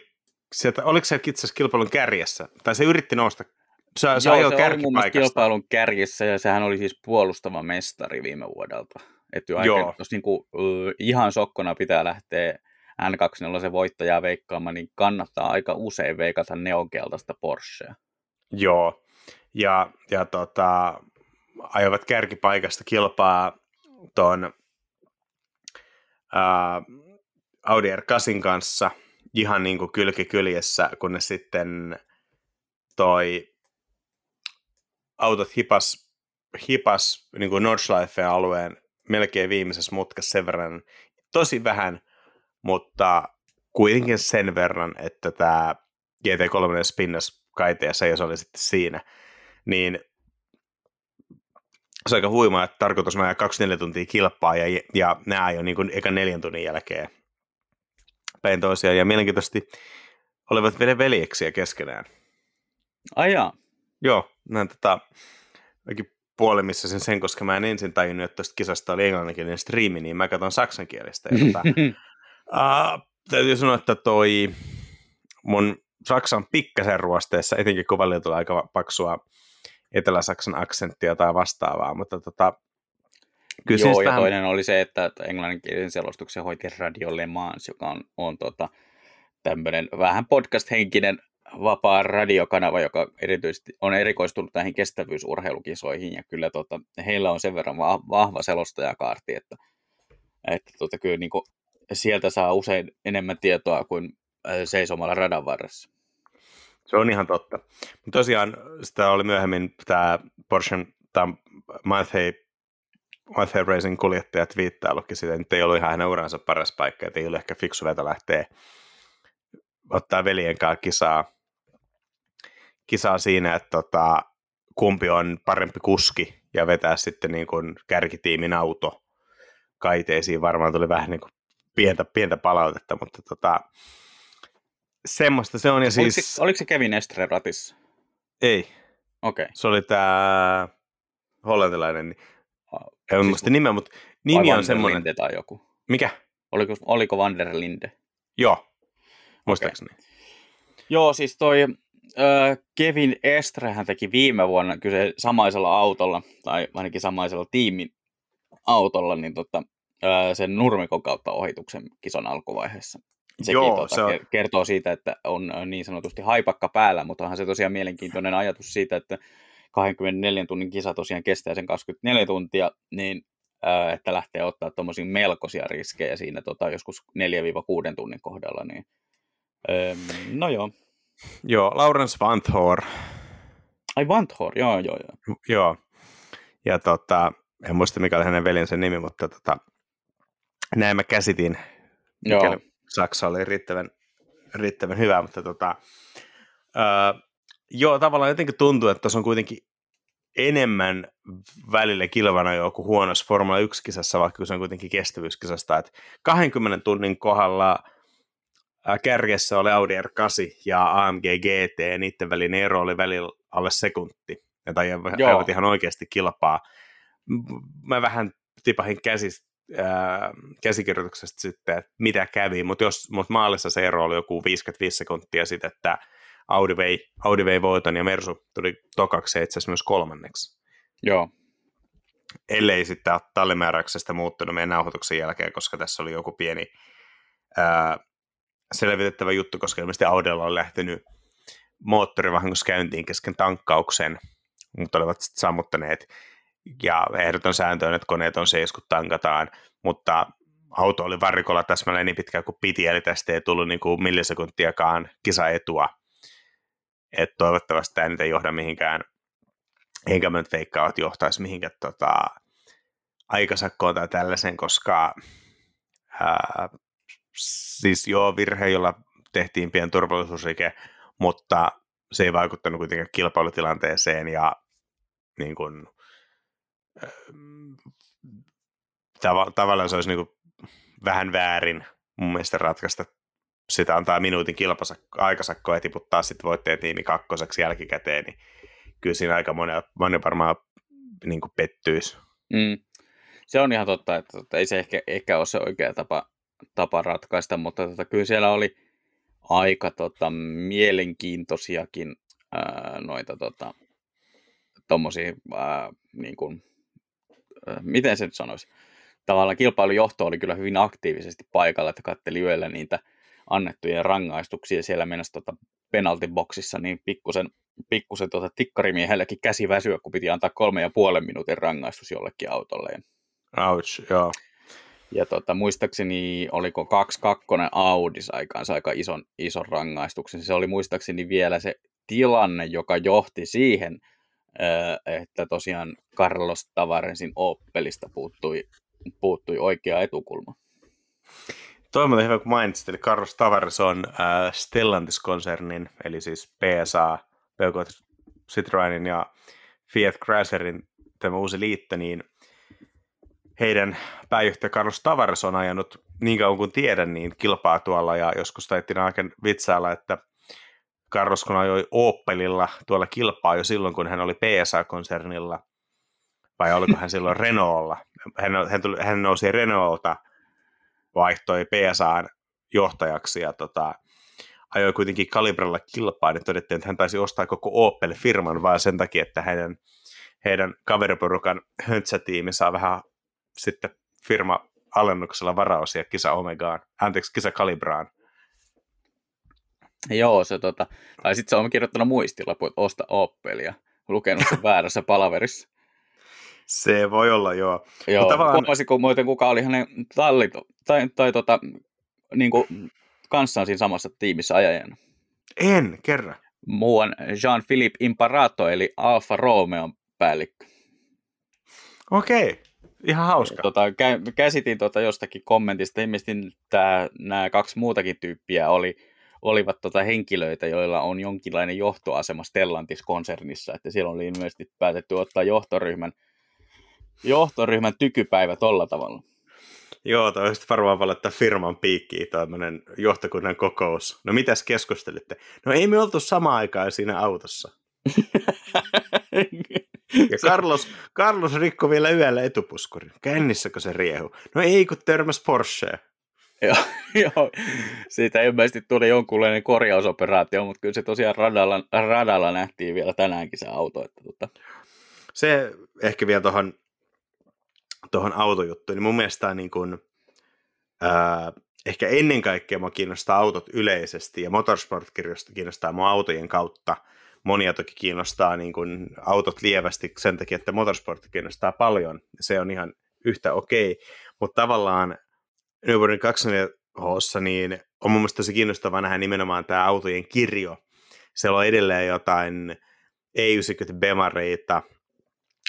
sieltä, oliko se itse asiassa kilpailun kärjessä, tai se yritti nousta se, se, Joo, se oli mun mielestä kilpailun kärjessä ja sehän oli siis puolustava mestari viime vuodelta. Että aika, jos niin kuin, ihan sokkona pitää lähteä N24 voittajaa veikkaamaan, niin kannattaa aika usein veikata neonkeltaista Porschea. Joo, ja, ja tota, ajoivat kärkipaikasta kilpaa tuon Audi R8 kanssa ihan niin kuin kylki kyljessä, kun ne sitten toi autot hipas, hipas niin kuin Nordschleife-alueen melkein viimeisessä mutkassa sen verran, tosi vähän, mutta kuitenkin sen verran, että tämä GT3 spinnas kaiteessa ja se oli sitten siinä, niin se on aika huimaa, että tarkoitus mä 24 tuntia kilpaa ja, ja nämä jo niin kuin eka neljän tunnin jälkeen päin toisiaan ja mielenkiintoisesti olivat vielä veljeksiä keskenään. Ai jaa. Joo, näin tota, puolimissa sen sen, koska mä en ensin tajunnut, että tuosta kisasta oli englanninkielinen striimi, niin mä katson saksankielistä. Ja tota, uh, täytyy sanoa, että toi mun Saksan pikkasen ruosteessa, etenkin kun tulee aika paksua Etelä-Saksan aksenttia tai vastaavaa, mutta tota, kyllä Joo, ja vähän... toinen oli se, että englanninkielisen selostuksen hoiti Radio Le Mans, joka on, on tota, tämmöinen vähän podcast-henkinen vapaa radiokanava, joka erityisesti on erikoistunut näihin kestävyysurheilukisoihin, ja kyllä tota, heillä on sen verran vahva selostajakaarti, että, että tota, kyllä niin kuin, sieltä saa usein enemmän tietoa kuin seisomalla radan varressa. Se on ihan totta. Tosiaan sitä oli myöhemmin tämä Porsche tämä Matthew, Racing kuljettaja twiittaillutkin sitä, että ei ollut ihan hänen uransa paras paikka, että ei ole ehkä fiksu veto lähteä ottaa veljen kanssa kisaa, kisaa siinä, että tota, kumpi on parempi kuski ja vetää sitten niin kuin kärkitiimin auto kaiteisiin. Varmaan tuli vähän niin kuin pientä, pientä palautetta, mutta tota, semmoista se on. Ja siis... oliko, se, oliko se Kevin Estre ratissa? Ei. Okei. Okay. Se oli tämä hollantilainen, en siis, muista nimeä, mutta nimi on semmoinen. tai joku. Mikä? Oliko, oliko Van der Linde? Joo, muistaakseni. Okay. Joo, siis toi Kevin hän teki viime vuonna kyse samaisella autolla, tai ainakin samaisella tiimin autolla, niin tota, sen nurmikon kautta ohituksen kisan alkuvaiheessa. Sekin Joo, tuota, se on... kertoo siitä, että on niin sanotusti haipakka päällä, mutta onhan se tosiaan mielenkiintoinen ajatus siitä, että 24 tunnin kisa tosiaan kestää sen 24 tuntia, niin että lähtee ottaa tuommoisia melkoisia riskejä siinä tota, joskus 4-6 tunnin kohdalla, niin ähm, no joo. Joo, Lawrence Vanthor. Ai Vanthor, joo, joo, joo. Joo, ja tota, en muista mikä oli hänen veljensä nimi, mutta tota, näin mä käsitin, mikäli joo. Saksa oli riittävän, riittävän hyvä, mutta tota, öö, joo, tavallaan jotenkin tuntuu, että tuossa on kuitenkin enemmän välillä kilvana joku huonossa Formula 1-kisassa, vaikka se on kuitenkin kestävyyskisasta, että 20 tunnin kohdalla kärjessä oli Audi R8 ja AMG GT, ja niiden välinen ero oli välillä alle sekunti, ja tai ajavat ihan oikeasti kilpaa. Mä vähän tipahin käsistä ää, käsikirjoituksesta sitten, että mitä kävi, mutta jos mut maalissa se ero oli joku 55 sekuntia sitten, että Audi vei, Audi vei voiton ja Mersu tuli tokaksi ja itse asiassa myös kolmanneksi. Joo. Ellei sitten tallimääräyksestä muuttunut meidän nauhoituksen jälkeen, koska tässä oli joku pieni ää, selvitettävä juttu, koska ilmeisesti Audella on lähtenyt moottorivahingossa käyntiin kesken tankkauksen, mutta olivat sitten sammuttaneet ja ehdoton sääntö on, että koneet on seis, kun tankataan, mutta auto oli varikolla täsmälleen niin pitkään kuin piti, eli tästä ei tullut niin kuin millisekuntiakaan kisaetua. että toivottavasti tämä nyt ei johda mihinkään, enkä mä nyt veikkaa, että johtaisi mihinkään tota, aikasakkoon tai tällaisen, koska ää, siis joo, virhe, jolla tehtiin pieni turvallisuusrike, mutta se ei vaikuttanut kuitenkaan kilpailutilanteeseen ja niin kuin, tav- tavallaan se olisi niin vähän väärin mun mielestä ratkaista sitä antaa minuutin kilpasakko, aikasakko ja tiputtaa sitten voittajatiimi kakkoseksi jälkikäteen, niin kyllä siinä aika moni, moni varmaan niin kuin pettyisi. Mm. Se on ihan totta, että, että ei se ehkä, ehkä ole se oikea tapa, tapa ratkaista, mutta tota, kyllä siellä oli aika tota, mielenkiintoisiakin ää, noita tota, tommosia, ää, niin kuin, miten se nyt sanoisi, tavallaan kilpailujohto oli kyllä hyvin aktiivisesti paikalla, että katteli yöllä niitä annettuja rangaistuksia siellä mennessä tota penaltiboksissa, niin pikkusen, pikkusen tota tikkarimiehellekin käsi väsyä, kun piti antaa kolme ja puolen minuutin rangaistus jollekin autolle. Ouch, joo. Ja tota, muistaakseni oliko 2-2 Audi aikaansa aika ison, ison rangaistuksen. Se oli muistaakseni vielä se tilanne, joka johti siihen, että tosiaan Carlos Tavaresin Opelista puuttui, puuttui oikea etukulma. Toi on hyvä, kun mainitsit, eli Carlos Tavares on äh, Stellantis-konsernin, eli siis PSA, Peugeot Citroenin ja Fiat Chryslerin tämä uusi liitto, niin heidän pääjohtaja Carlos Tavares on ajanut niin kauan kuin tiedän, niin kilpaa tuolla. Ja joskus taittiin aika vitsailla, että Carlos kun ajoi Opelilla tuolla kilpaa jo silloin, kun hän oli PSA-konsernilla, vai oliko hän silloin Renaultlla? Hän, hän, tuli, hän nousi Renaulta, vaihtoi PSAn johtajaksi ja tota, ajoi kuitenkin Kalibralla kilpaa, niin todettiin, että hän taisi ostaa koko Opel-firman vaan sen takia, että heidän, heidän kaveriporukan höntsätiimi saa vähän sitten firma alennuksella varausia kisa Omegaan, anteeksi, kisa Kalibraan. Joo, se tota, tai sitten se on kirjoittanut muistilapu, että osta Oppelia, lukenut sen väärässä palaverissa. Se voi olla, joo. Joo, tavallaan... huomasiko muuten kuka oli hänen tallit, tai, tai tota, niin kuin kanssaan siinä samassa tiimissä ajajana? En, kerran. Muuan Jean-Philippe Imparato, eli Alfa Romeo päällikkö. Okei. Ihan hauska. Tota, käsitin tota jostakin kommentista, ilmeisesti nämä kaksi muutakin tyyppiä oli, olivat tota henkilöitä, joilla on jonkinlainen johtoasema Stellantis-konsernissa, että siellä oli ilmeisesti päätetty ottaa johtoryhmän, johtoryhmän tykypäivä tolla tavalla. Joo, toi olisi varmaan valottaa firman piikkiin tämmöinen johtokunnan kokous. No mitäs keskustelitte? No ei me oltu samaan aikaan siinä autossa. Ja Carlos, Carlos rikko vielä yöllä etupuskurin. Kännissäkö se riehu? No ei, kun törmäs Porsche. Joo, joo, siitä ilmeisesti tuli jonkunlainen korjausoperaatio, mutta kyllä se tosiaan radalla, radalla nähtiin vielä tänäänkin se auto. Että tota. Se ehkä vielä tuohon tuohon autojuttuun, niin mun mielestä niin kuin, ää, ehkä ennen kaikkea mua kiinnostaa autot yleisesti ja motorsport kiinnostaa mua autojen kautta. Monia toki kiinnostaa niin kuin, autot lievästi sen takia, että motorsport kiinnostaa paljon. Se on ihan yhtä okei, okay. mutta tavallaan Newbornin 24 Hossa, niin on mun mielestä tosi kiinnostavaa nähdä nimenomaan tämä autojen kirjo. Siellä on edelleen jotain E90 Bemareita,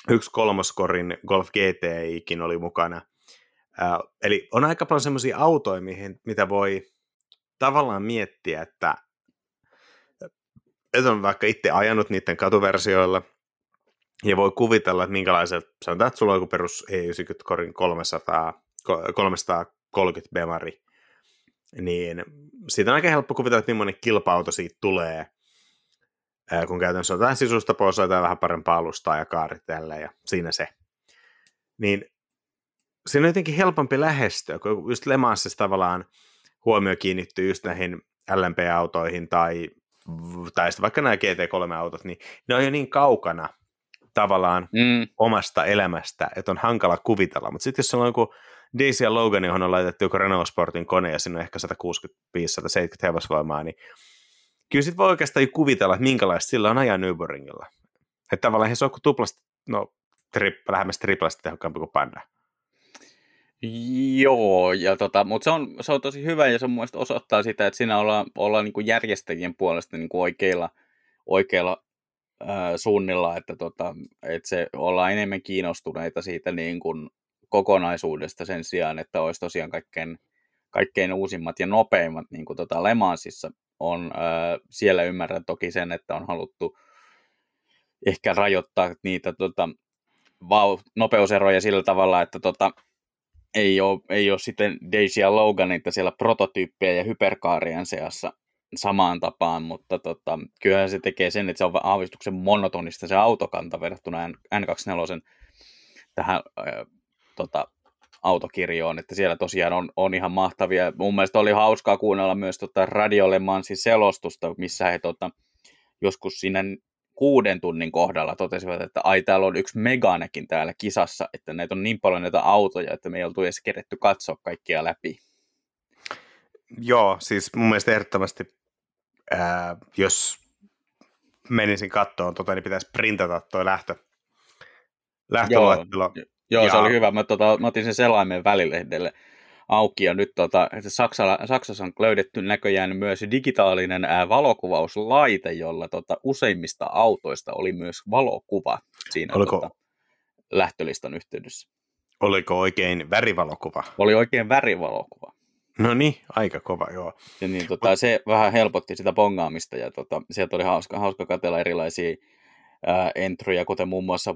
yksi kolmoskorin Golf GTIkin oli mukana. Ää, eli on aika paljon semmoisia autoja, mihin, mitä voi tavallaan miettiä, että, että on vaikka itse ajanut niiden katuversioilla, ja voi kuvitella, että minkälaiset, sanotaan, että sulla on joku perus E90 Corin 300, 330 Bemari, niin siitä on aika helppo kuvitella, että millainen kilpa-auto siitä tulee, kun käytännössä on jotain sisusta pois, jotain vähän parempaa alustaa ja kaarit ja siinä se. Niin siinä on jotenkin helpompi lähestyä, kun just Le Mansissa tavallaan huomio kiinnittyy just näihin LMP-autoihin tai, tai sitten vaikka nämä GT3-autot, niin ne on jo niin kaukana tavallaan mm. omasta elämästä, että on hankala kuvitella. Mutta sitten jos on joku Daisy ja Logan, johon on laitettu joku Renault Sportin kone ja siinä on ehkä 165-170 hevosvoimaa, niin kyllä sitten voi oikeastaan kuvitella, että minkälaista sillä on ajaa Nürburgringilla. Että tavallaan se on kuin tuplasti, no trip, lähemmäs triplasti tehokkaampi kuin Panda. Joo, ja tota, mutta se on, se on tosi hyvä ja se mun osoittaa sitä, että siinä ollaan, ollaan niin kuin järjestäjien puolesta niin kuin oikeilla, oikeilla äh, suunnilla, että, tota, että se ollaan enemmän kiinnostuneita siitä niin kuin kokonaisuudesta sen sijaan, että olisi tosiaan kaikkein, kaikkein uusimmat ja nopeimmat niin kuin tota Le Mansissa on, äh, siellä ymmärrän toki sen, että on haluttu ehkä rajoittaa niitä tota, vau, nopeuseroja sillä tavalla, että tota, ei, ole, ei ole sitten Daisy ja Loganita siellä prototyyppejä ja hyperkaarien seassa samaan tapaan, mutta tota, kyllähän se tekee sen, että se on aavistuksen monotonista se autokanta verrattuna N24 tähän äh, tota, autokirjoon, että siellä tosiaan on, on ihan mahtavia. Mun mielestä oli hauskaa kuunnella myös tota Radio Le Mansin selostusta, missä he tota, joskus siinä kuuden tunnin kohdalla totesivat, että ai täällä on yksi Meganekin täällä kisassa, että näitä on niin paljon näitä autoja, että me ei oltu edes keretty katsoa kaikkia läpi. Joo, siis mun mielestä ehdottomasti, ää, jos menisin kattoon, tota, niin pitäisi printata tuo lähtö, lähtöluettelo. Joo, Joo, ja... se oli hyvä. Mä, tota, mä otin sen selaimen välilehdelle auki. Ja nyt tota, että Saksalla, Saksassa on löydetty näköjään myös digitaalinen ää, valokuvauslaite, jolla tota, useimmista autoista oli myös valokuva siinä Oliko- tota, lähtölistan yhteydessä. Oliko oikein värivalokuva? Oli oikein värivalokuva. No niin, aika kova, joo. Ja niin, tota, se vähän helpotti sitä bongaamista ja tota, sieltä oli hauska, hauska katsella erilaisia entryjä, kuten muun muassa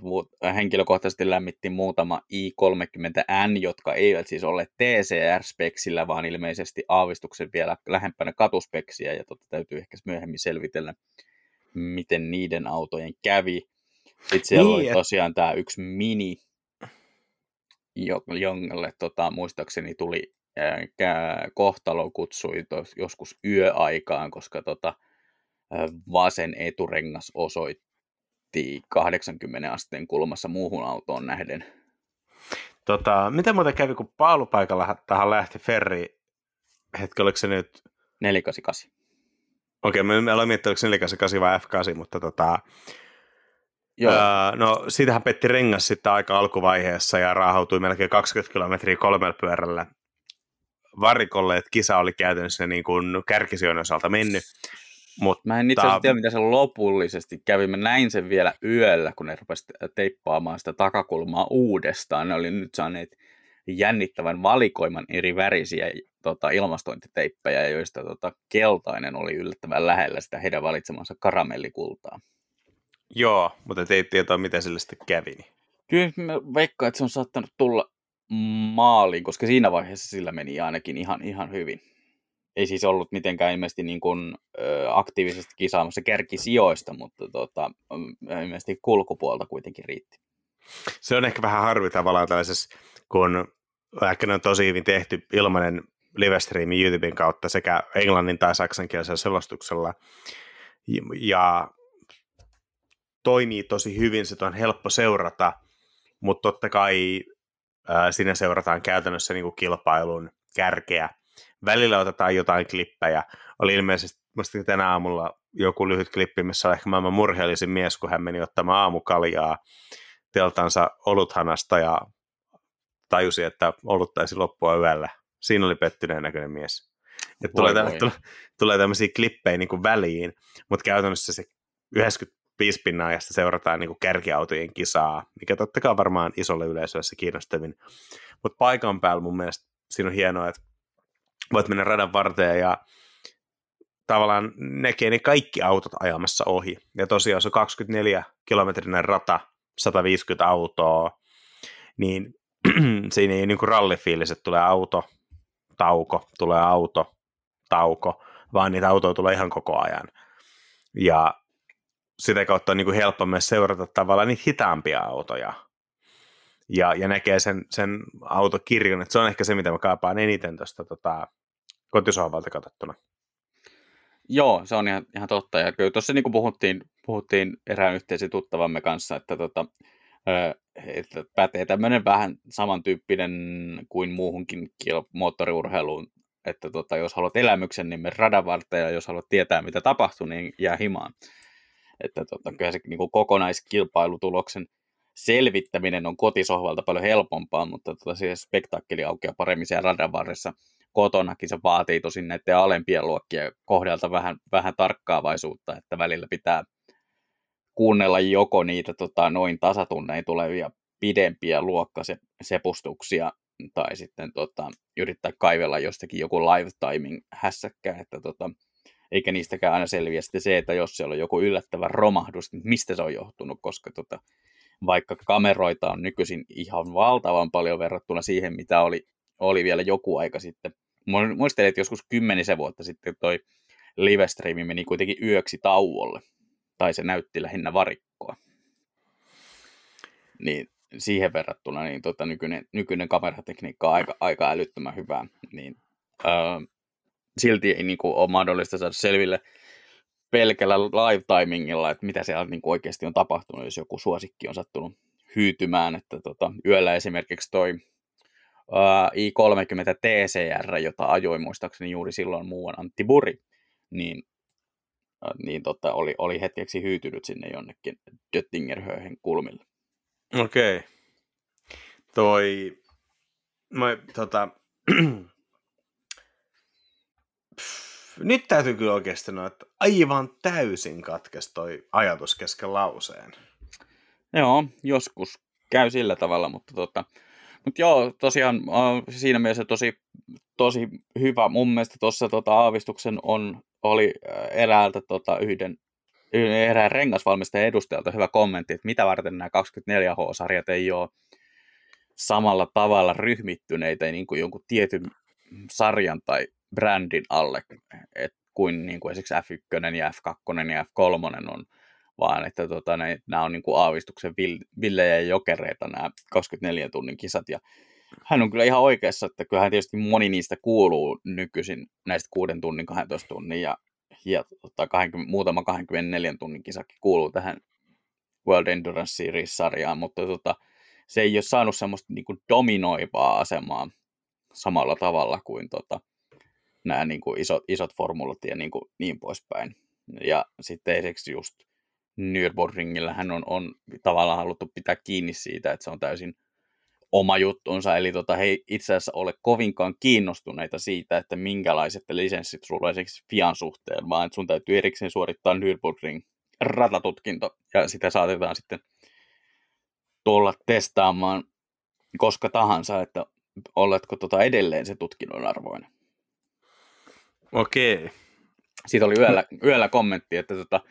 henkilökohtaisesti lämmitti muutama i30N, jotka eivät siis ole TCR-speksillä, vaan ilmeisesti aavistuksen vielä lähempänä katuspeksiä, ja tota, täytyy ehkä myöhemmin selvitellä, miten niiden autojen kävi. Sitten siellä Niin, oli tosiaan tämä yksi mini, jo- jongalle tota, muistaakseni tuli kohtalo kutsui tos, joskus yöaikaan, koska tota, vasen eturengas osoitti 80 asteen kulmassa muuhun autoon nähden. Tota, miten muuten kävi, kun paalupaikalla tähän lähti ferri, hetki, oliko se nyt, 488. okei, me, me aloin miettiä, oliko se 488 vai F8, mutta tota, Joo, Öö, no siitähän petti rengas sitten aika alkuvaiheessa ja raahautui melkein 20 kilometriä kolmella pyörällä varikolle, että kisa oli käytännössä niin kuin kärkisijojen osalta mennyt. Mutta Mä en itse asiassa tiedä, mitä se lopullisesti kävi. Mä näin sen vielä yöllä, kun ne rupesivat teippaamaan sitä takakulmaa uudestaan. Ne oli nyt saaneet jännittävän valikoiman eri värisiä tota, ilmastointiteippejä, joista tota, keltainen oli yllättävän lähellä sitä heidän valitsemansa karamellikultaa. joo, mutta ei tietoa, mitä sille sitten kävi. Niin. Kyllä mä veikkaan, että se on saattanut tulla maaliin, koska siinä vaiheessa sillä meni ainakin ihan, ihan hyvin. Ei siis ollut mitenkään ilmeisesti niin kuin, ö, aktiivisesti kisaamassa kärkisijoista, mutta tota, ö, ilmeisesti kulkupuolta kuitenkin riitti. Se on ehkä vähän harvi tavallaan tällaisessa, kun ehkä ne on tosi hyvin tehty ilmainen livestreami YouTuben kautta sekä englannin tai saksankielisellä selostuksella. Ja toimii tosi hyvin, sitä on helppo seurata, mutta totta kai ää, siinä seurataan käytännössä niin kuin kilpailun kärkeä. Välillä otetaan jotain klippejä. Oli ilmeisesti musta tänä aamulla joku lyhyt klippi, missä on ehkä maailman murheellisin mies, kun hän meni ottamaan aamukaljaa teltansa oluthanasta ja tajusi, että olut taisi loppua yöllä. Siinä oli pettyneen näköinen mies. Voi tulee, voi. tä- tulee, tulee tämmöisiä klippejä niin kuin väliin, mutta käytännössä se 95 pinnan ajasta seurataan niin kuin kärkiautojen kisaa, mikä totta kai varmaan isolle yleisölle se kiinnostavin. Mutta paikan päällä mun mielestä siinä on hienoa, että voit mennä radan varteen ja tavallaan näkee ne kaikki autot ajamassa ohi. Ja tosiaan se on 24 kilometrinen rata, 150 autoa, niin siinä ei niin kuin että tulee auto, tauko, tulee auto, tauko, vaan niitä autoja tulee ihan koko ajan. Ja sitä kautta on niin kuin helppo myös seurata tavallaan niitä hitaampia autoja. Ja, ja näkee sen, sen autokirjon, että se on ehkä se, mitä mä kaipaan eniten tuosta tota, kotisohvalta katsottuna. Joo, se on ihan, ihan totta. Ja kyllä tuossa niin kuin puhuttiin, puhuttiin erään yhteisen tuttavamme kanssa, että, tota, että pätee tämmöinen vähän samantyyppinen kuin muuhunkin moottoriurheiluun, että tota, jos haluat elämyksen, niin mene radan varteen, ja jos haluat tietää, mitä tapahtuu, niin jää himaan. Että tota, kyllä se niin kuin kokonaiskilpailutuloksen selvittäminen on kotisohvalta paljon helpompaa, mutta tota, se spektaakkeli aukeaa paremmin siellä radan varressa. Kotonakin se vaatii tosin näiden alempien luokkien kohdalta vähän, vähän tarkkaavaisuutta, että välillä pitää kuunnella joko niitä tota, noin tasatunnein tulevia pidempiä luokkasepustuksia tai sitten tota, yrittää kaivella jostakin joku live timing hässäkkä, että tota, eikä niistäkään aina selviä. Sitten se, että jos siellä on joku yllättävä romahdus, niin mistä se on johtunut, koska tota, vaikka kameroita on nykyisin ihan valtavan paljon verrattuna siihen, mitä oli, oli vielä joku aika sitten. Mu- Muistelin, että joskus kymmenisen vuotta sitten toi livestreami meni kuitenkin yöksi tauolle, tai se näytti lähinnä varikkoa. Niin siihen verrattuna niin tota, nykyinen, nykyinen kameratekniikka on aika, aika älyttömän hyvää, niin öö, silti ei niin kuin, ole mahdollista saada selville pelkällä live timingilla, että mitä siellä niin oikeasti on tapahtunut, jos joku suosikki on sattunut hyytymään, että tota, yöllä esimerkiksi toi ää, i30 TCR, jota ajoi muistaakseni juuri silloin muuan Antti Buri, niin, ää, niin tota, oli, oli hetkeksi hyytynyt sinne jonnekin Göttingerhöhen kulmille. Okei. Toi, mä, tota, nyt täytyy kyllä oikeasti sanoa, että aivan täysin katkesi toi ajatus kesken lauseen. Joo, joskus käy sillä tavalla, mutta tota, mutta joo, tosiaan siinä mielessä tosi, tosi hyvä. Mun mielestä tuossa tota, aavistuksen on, oli eräältä tota, yhden, erään rengasvalmistajan edustajalta hyvä kommentti, että mitä varten nämä 24H-sarjat ei ole samalla tavalla ryhmittyneitä niin kuin jonkun tietyn sarjan tai brändin alle, et kuin, niin kuin esimerkiksi F1 ja F2 ja F3 on, vaan että tota, ne, nämä on niin kuin aavistuksen villejä ja jokereita nämä 24 tunnin kisat. Ja hän on kyllä ihan oikeassa, että kyllähän tietysti moni niistä kuuluu nykyisin näistä 6 tunnin, 12 tunnin ja, ja tota, 20, muutama 24 tunnin kisakin kuuluu tähän World Endurance Series-sarjaan, mutta tota, se ei ole saanut semmoista niin kuin dominoivaa asemaa samalla tavalla kuin tota, nämä niin kuin isot, isot formulat ja niin, kuin, niin poispäin. Ja sitten esimerkiksi just Nürburgringillä hän on, on tavallaan haluttu pitää kiinni siitä, että se on täysin oma juttunsa, eli tota, he itse asiassa ole kovinkaan kiinnostuneita siitä, että minkälaiset lisenssit sulla esimerkiksi Fian suhteen, vaan että sun täytyy erikseen suorittaa Nürburgring ratatutkinto, ja sitä saatetaan sitten tulla testaamaan koska tahansa, että oletko tota edelleen se tutkinnon arvoinen. Okei. Siitä oli yöllä, yöllä kommentti, että, tota,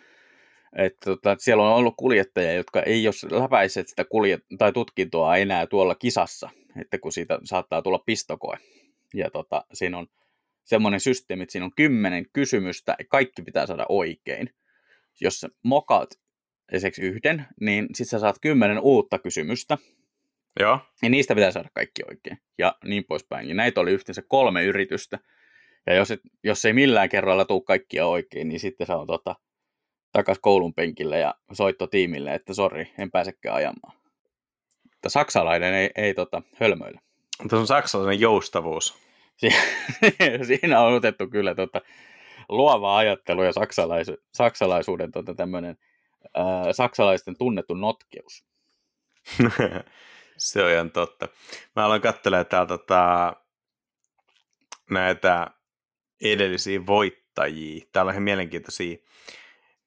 että tota, siellä on ollut kuljettajia, jotka ei ole läpäiset sitä kuljet- tai tutkintoa enää tuolla kisassa, että kun siitä saattaa tulla pistokoe. Ja tota, siinä on semmoinen systeemi, että siinä on kymmenen kysymystä ja kaikki pitää saada oikein. Jos sä mokaat esimerkiksi yhden, niin sitten sä saat kymmenen uutta kysymystä. Joo. Ja niistä pitää saada kaikki oikein. Ja niin poispäin. Ja näitä oli yhteensä kolme yritystä. Ja jos, et, jos ei millään kerralla tule kaikkia oikein, niin sitten se on tota, takas koulun penkille ja soitto tiimille, että sori, en pääsekään ajamaan. Mutta saksalainen ei, ei tota, hölmöile. Mutta on saksalainen joustavuus. Siinä on otettu kyllä tota, luova ajattelu ja saksalais, saksalaisuuden tota, tämmöinen ää, saksalaisten tunnettu notkeus. Se on ihan totta. Mä aloin katselemaan täällä tota, näitä edellisiä voittajia. Täällä on ihan mielenkiintoisia.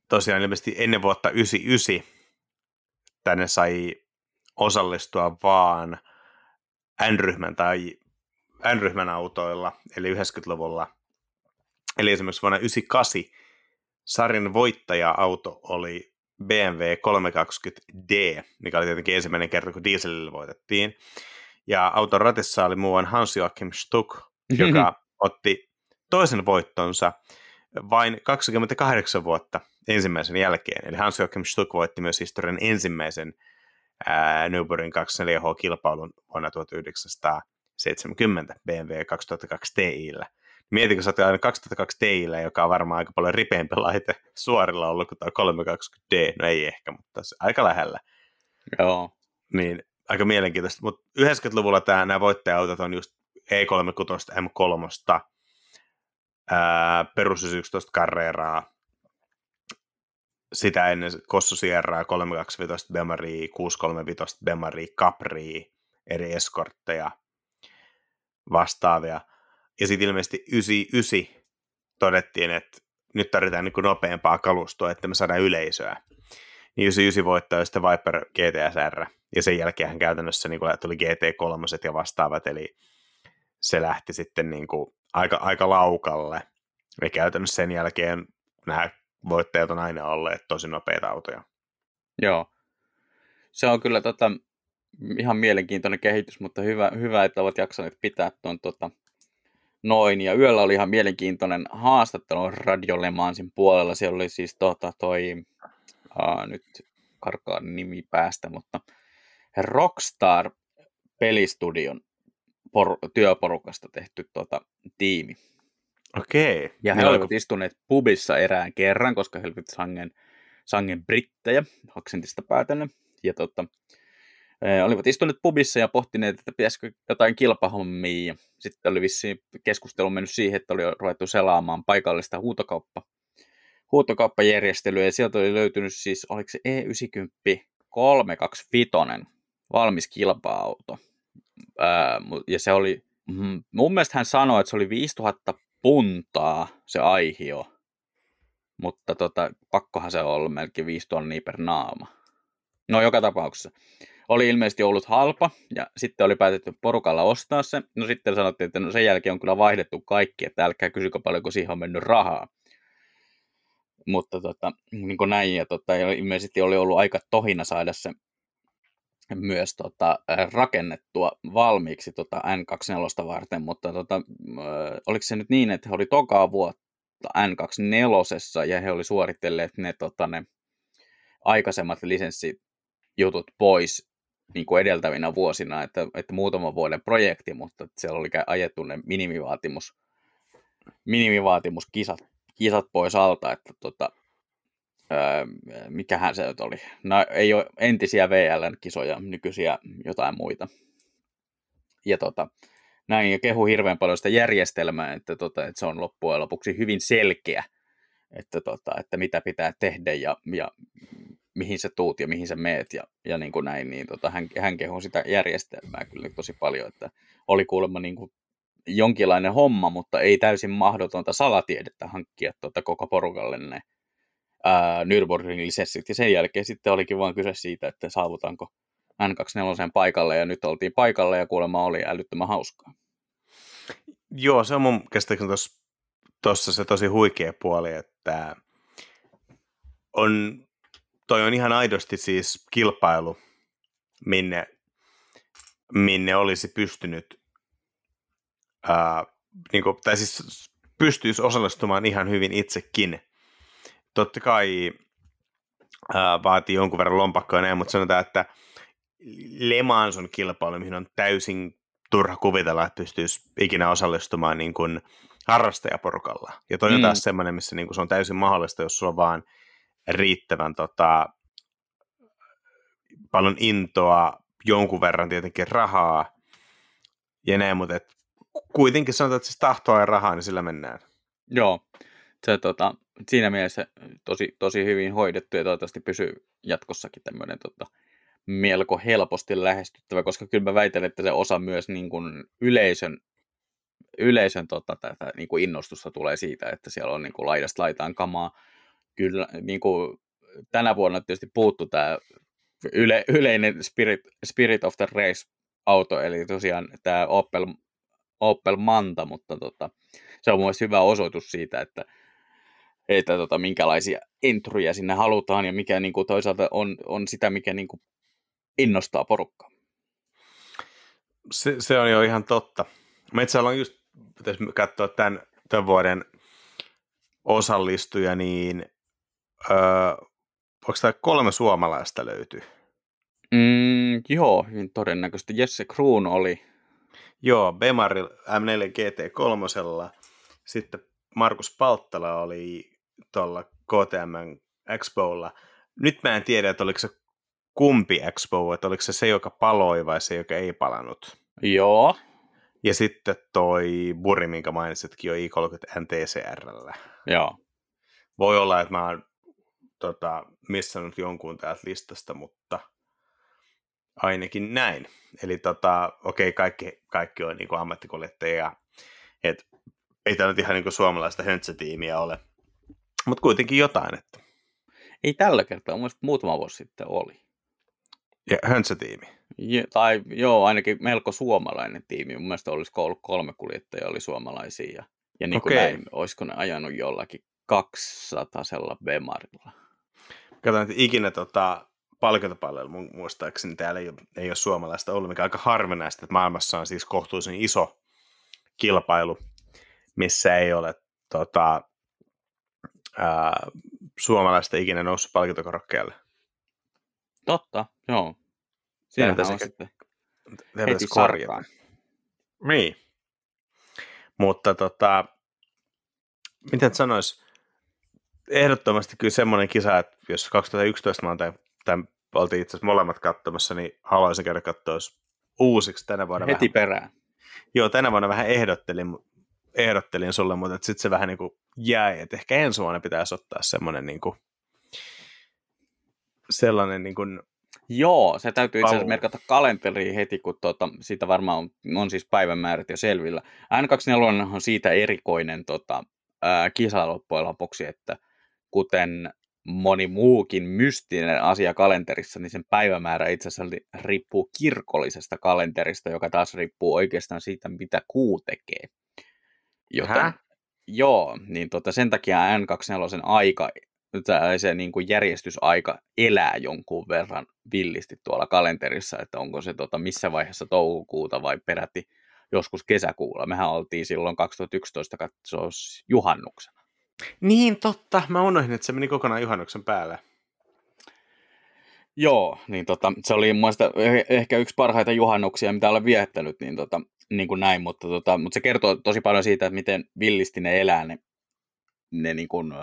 Tosiaan ilmeisesti ennen vuotta 99 tänne sai osallistua vaan N-ryhmän tai N-ryhmän autoilla, eli 90-luvulla. Eli esimerkiksi vuonna 98 sarjan voittaja-auto oli BMW 320D, mikä oli tietenkin ensimmäinen kerta, kun dieselillä voitettiin. Ja auton ratissa oli muuan Hans-Joachim Stuck, joka otti toisen voittonsa vain 28 vuotta ensimmäisen jälkeen. Eli Hans-Joachim Stuck voitti myös historian ensimmäisen Nürburgring 24H-kilpailun vuonna 1970 BMW 2002 Tiillä. Mietin, kun sä aina 2002 Tiillä, joka on varmaan aika paljon ripeämpi laite suorilla ollut kuin tämä 320D. No ei ehkä, mutta aika lähellä. Joo. Niin aika mielenkiintoista. Mutta 90-luvulla tämä, nämä voittaja-autot on just E36 M3, perus 11 Carreraa, sitä ennen Kossu Sierraa, 325 Bemaria, 635 Bemaria, Capri, eri eskortteja, vastaavia. Ja sitten ilmeisesti 99 todettiin, että nyt tarvitaan niin nopeampaa kalustoa, että me saadaan yleisöä. Niin 99 voittaa sitten Viper GTSR, ja sen jälkeen käytännössä niin tuli GT3 ja vastaavat, eli se lähti sitten niin kuin aika, aika laukalle. Ja käytännössä sen jälkeen nämä voittajat on aina olleet tosi nopeita autoja. Joo. Se on kyllä tota, ihan mielenkiintoinen kehitys, mutta hyvä, hyvä että ovat jaksaneet pitää tuon tota, noin. Ja yöllä oli ihan mielenkiintoinen haastattelu Radio Lemansin puolella. Siellä oli siis tota, toi, aa, nyt karkaa nimi päästä, mutta Rockstar pelistudion por- työporukasta tehty tota, tiimi. Okei. Ja he no, olivat istuneet pubissa erään kerran, koska he olivat sangen, sangen brittejä, aksentista päätellen. Ja tota, olivat istuneet pubissa ja pohtineet, että pitäisikö jotain kilpahommia. Sitten oli vissiin keskustelu mennyt siihen, että oli ruvettu selaamaan paikallista huutokauppa, huutokauppajärjestelyä. Ja sieltä oli löytynyt siis, oliko se E90 325 valmis kilpa-auto. Ja se oli mm, mun mielestä hän sanoi, että se oli 5000 puntaa se aihio, mutta tota, pakkohan se ollut melkein 5 tonnia per naama. No joka tapauksessa. Oli ilmeisesti ollut halpa ja sitten oli päätetty porukalla ostaa se. No sitten sanottiin, että no sen jälkeen on kyllä vaihdettu kaikki, että älkää kysykö paljonko siihen on mennyt rahaa. Mutta tota, niin kuin näin, ja tota, ilmeisesti oli ollut aika tohina saada se myös tota, rakennettua valmiiksi tota N24 varten, mutta tota, oliko se nyt niin, että he oli tokaa vuotta N24 ja he oli suoritelleet ne, tota, ne aikaisemmat lisenssijutut pois niin kuin edeltävinä vuosina, että, että muutaman vuoden projekti, mutta siellä oli ajettu ne minimivaatimus, minimivaatimuskisat kisat pois alta, että tota, öö, mikähän se nyt oli. No, ei ole entisiä VLN-kisoja, nykyisiä jotain muita. Ja tota, näin, ja kehu hirveän paljon sitä järjestelmää, että, tota, että se on loppujen lopuksi hyvin selkeä, että, tota, että mitä pitää tehdä ja, ja mihin sä tuut ja mihin sä meet ja, ja niin kuin näin, niin tota, hän, hän kehuu sitä järjestelmää kyllä tosi paljon, että oli kuulemma niin kuin jonkinlainen homma, mutta ei täysin mahdotonta salatiedettä hankkia tuota koko porukalle ne ää, Nürburgringin lisenssit. Ja sen jälkeen sitten olikin vain kyse siitä, että saavutaanko N24 paikalle, ja nyt oltiin paikalle, ja kuulemma oli älyttömän hauskaa. Joo, se on mun käsittääkseni tuossa se tosi huikea puoli, että on, toi on ihan aidosti siis kilpailu, minne, minne olisi pystynyt ää, niin kuin, tai siis pystyisi osallistumaan ihan hyvin itsekin. Totta kai ää, vaatii jonkun verran lompakkoa näin, mutta sanotaan, että Le Mans on kilpailu, mihin on täysin turha kuvitella, että pystyisi ikinä osallistumaan niin kuin harrastajaporukalla. Ja toi on mm. taas semmoinen, missä niin kuin se on täysin mahdollista, jos sulla on vaan riittävän tota, paljon intoa, jonkun verran tietenkin rahaa ja näin, mutta et kuitenkin sanotaan, että siis tahtoa ja rahaa, niin sillä mennään. Joo, se tota, siinä mielessä tosi, tosi hyvin hoidettu ja toivottavasti pysyy jatkossakin tämmöinen tota, melko helposti lähestyttävä, koska kyllä mä väitän, että se osa myös niin kuin yleisön, yleisön tota, tätä, niin kuin innostusta tulee siitä, että siellä on niin kuin laidasta laitaan kamaa. Kyllä niin kuin, tänä vuonna tietysti puuttu tämä yle, yleinen spirit, spirit of the race auto, eli tosiaan tämä Opel Opel Manta, mutta tota, se on mielestäni hyvä osoitus siitä, että, että tota, minkälaisia intruja sinne halutaan ja mikä niin kuin, toisaalta on, on sitä, mikä niin kuin, innostaa porukkaa. Se, se on jo ihan totta. Metsällä on just, pitäisi katsoa tämän, tämän vuoden osallistuja, niin öö, onko tämä kolme suomalaista löytyy? Mm, joo, hyvin todennäköisesti. Jesse Kruun oli Joo, Bemaril M4 GT3. Sitten Markus Palttala oli tuolla KTM Expolla. Nyt mä en tiedä, että oliko se kumpi Expo, että oliko se se, joka paloi vai se, joka ei palannut. Joo. Ja sitten toi Buri, minkä mainitsitkin, jo i30 NTCRllä. Joo. Voi olla, että mä oon tota, missannut jonkun täältä listasta, mutta – ainakin näin. Eli tota, okei, kaikki, kaikki on niin ammattikuljettajia. Et ei tämä nyt ihan niin suomalaista höntsätiimiä ole, mutta kuitenkin jotain. Että... Ei tällä kertaa, mun muutama vuosi sitten oli. Ja höntsätiimi? Ja, tai joo, ainakin melko suomalainen tiimi. Mun mielestä olisi ollut kolme kuljettajaa oli suomalaisia. Ja, ja niin kuin näin, olisiko ne ajanut jollakin 200 Bemarilla. Katsotaan, että ikinä tota, palkintopalvelu muistaakseni täällä ei ole, ei ole suomalaista ollut, mikä on aika harvinaista, että maailmassa on siis kohtuullisen iso kilpailu, missä ei ole tota, ää, suomalaista ikinä noussut palkintokorokkeelle. Totta, joo. Siinä on sitten heti korjata. Niin. Mutta tota, miten sanois, ehdottomasti kyllä semmoinen kisa, että jos 2011 mä oon tämän oltiin itse asiassa molemmat katsomassa, niin haluaisin käydä katsoa uusiksi tänä vuonna. Heti vähän. perään. Joo, tänä vuonna vähän ehdottelin, ehdottelin sulle, mutta sitten se vähän niin kuin jäi, että ehkä ensi vuonna pitäisi ottaa semmoinen niin kuin, sellainen niin kuin Joo, se täytyy itse asiassa merkata kalenteriin heti, kun tuota, siitä varmaan on, on siis päivämäärät jo selvillä. N24 on siitä erikoinen tota, ää, kisa loppujen lopuksi, että kuten moni muukin mystinen asia kalenterissa, niin sen päivämäärä itse asiassa riippuu kirkollisesta kalenterista, joka taas riippuu oikeastaan siitä, mitä kuu tekee. Joten, Hä? Joo, niin tota, sen takia N24 aika, se niin kuin järjestysaika elää jonkun verran villisti tuolla kalenterissa, että onko se tota, missä vaiheessa toukokuuta vai peräti joskus kesäkuulla. Mehän oltiin silloin 2011 katsoa juhannuksena. Niin, totta. Mä unohdin, että se meni kokonaan juhannuksen päälle. Joo, niin tota, se oli mun mielestä ehkä yksi parhaita juhannuksia, mitä olen viettänyt, niin, tota, niin kuin näin, mutta, tota, mutta se kertoo tosi paljon siitä, että miten villisti ne elää ne, ne niin kuin, ä,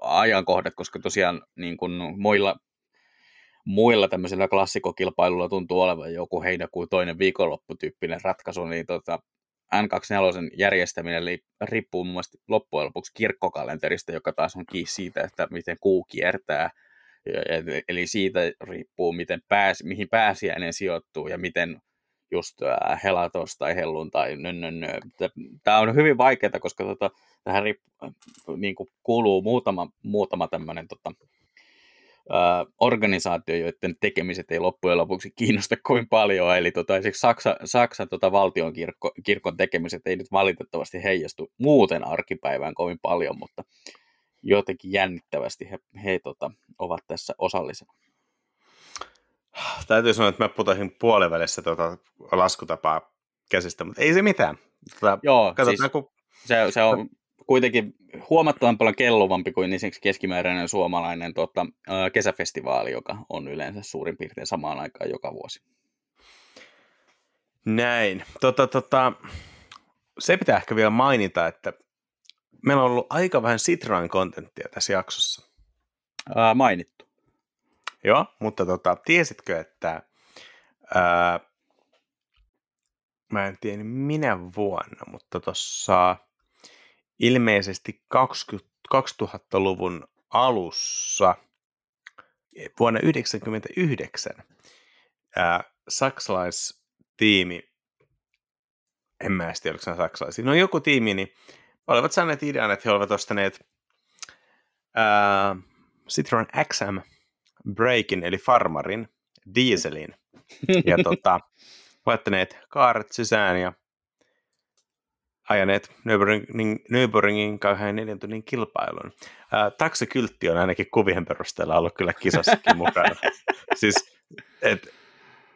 ajankohdat, koska tosiaan niin kuin muilla, muilla tämmöisillä klassikokilpailuilla tuntuu olevan joku heinäkuun toinen viikonlopputyyppinen ratkaisu, niin tota, N24 järjestäminen riippuu muun muassa loppujen lopuksi kirkkokalenterista, joka taas on kiinni siitä, että miten kuu kiertää. Eli siitä riippuu, miten pääs, mihin pääsiäinen sijoittuu ja miten just helatos tai hellun tai nönnön. Tämä on hyvin vaikeaa, koska tota, tähän riippu, niin kuuluu muutama, muutama tämmöinen tota, organisaatio, joiden tekemiset ei loppujen lopuksi kiinnosta kovin paljon. Eli tota, esimerkiksi Saksa, Saksan tota, valtion kirkko, kirkon tekemiset ei nyt valitettavasti heijastu muuten arkipäivään kovin paljon, mutta jotenkin jännittävästi he, he tota, ovat tässä osallisena. Täytyy sanoa, että mä putosin puolivälissä tuota laskutapaa käsistä, mutta ei se mitään. Tota, Joo, katsotaan, siis kun... se, se on kuitenkin huomattavan paljon kelluvampi kuin esimerkiksi keskimääräinen suomalainen tota, kesäfestivaali, joka on yleensä suurin piirtein samaan aikaan joka vuosi. Näin. Tota, tota, se pitää ehkä vielä mainita, että meillä on ollut aika vähän Citroen kontenttia tässä jaksossa. Ää, mainittu. Joo, mutta tota, tiesitkö, että ää, mä en tiedä minä vuonna, mutta tuossa ilmeisesti 20, 2000-luvun alussa vuonna 1999 ää, saksalaistiimi, en mä tiedä, oliko se saksalaisia, no joku tiimi, niin olivat saaneet idean, että he olivat ostaneet ää, Citroen XM Breakin, eli Farmarin, dieselin, ja tota, laittaneet kaaret sisään ja ajaneet Nürburgringin, Nürburgringin kauhean neljän tunnin kilpailun. Ää, taksikyltti on ainakin kuvien perusteella ollut kyllä kisassakin mukana. siis, et,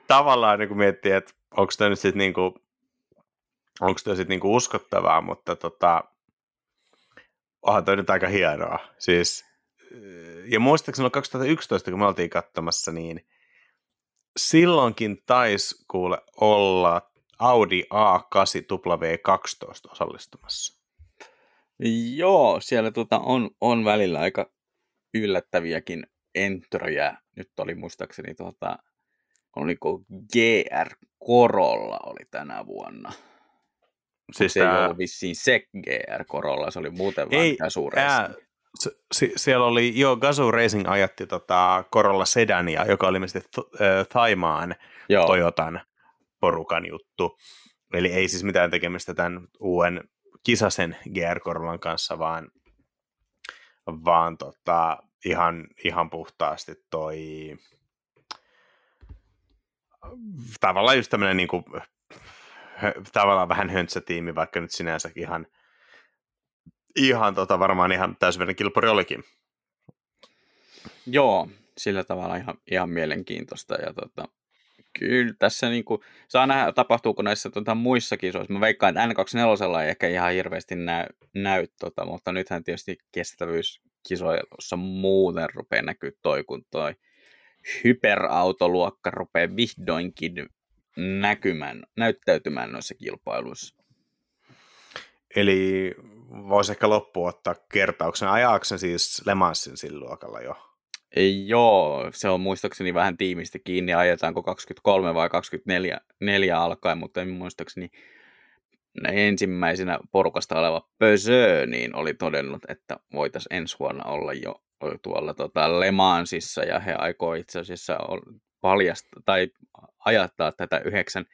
tavallaan niin miettii, että onko tämä nyt sitten niinku, onko tämä sitten niinku uskottavaa, mutta tota, onhan toi nyt aika hienoa. Siis, ja muistaakseni 2011, kun me oltiin katsomassa, niin silloinkin taisi kuule olla Audi A8 W12 osallistumassa. Joo, siellä tota on, on välillä aika yllättäviäkin entröjä. Nyt oli muistaakseni tota, oliko GR Corolla oli tänä vuonna. Siis se tämä... ei ollut vissiin se GR Corolla, se oli muuten ei, vaan suureissa. Se, siellä oli, joo, Gazoo Racing ajatti tota Corolla Sedania, joka oli ilmeisesti Thaimaan Toyotan porukan juttu. Eli ei siis mitään tekemistä tämän uuden kisasen GR Corollan kanssa, vaan, vaan tota, ihan, ihan puhtaasti toi tavallaan just tämmöinen niin tavallaan vähän höntsätiimi, vaikka nyt sinänsä ihan, ihan tota, varmaan ihan täysverinen kilpari olikin. Joo, sillä tavalla ihan, ihan mielenkiintoista. Ja tota, Kyllä tässä niin kuin, saa nähdä, tapahtuuko näissä tota, muissa kisoissa. Mä veikkaan, että N24 ei ehkä ihan hirveästi näy, näy tota, mutta nythän tietysti kestävyyskisoissa muuten rupeaa näkyä toi, kun toi hyperautoluokka rupeaa vihdoinkin näkymään, näyttäytymään noissa kilpailuissa. Eli voisi ehkä loppuun ottaa kertauksen. Ajaaksen siis Lemansin sillä luokalla jo? Ei, joo, se on muistaakseni vähän tiimistä kiinni, ajetaanko 23 vai 24 neljä alkaen, mutta en muistaakseni ensimmäisenä porukasta oleva Pösö, niin oli todennut, että voitaisiin ensi vuonna olla jo tuolla tota Le Mansissa, ja he aikoo itse asiassa paljasta tai ajattaa tätä 9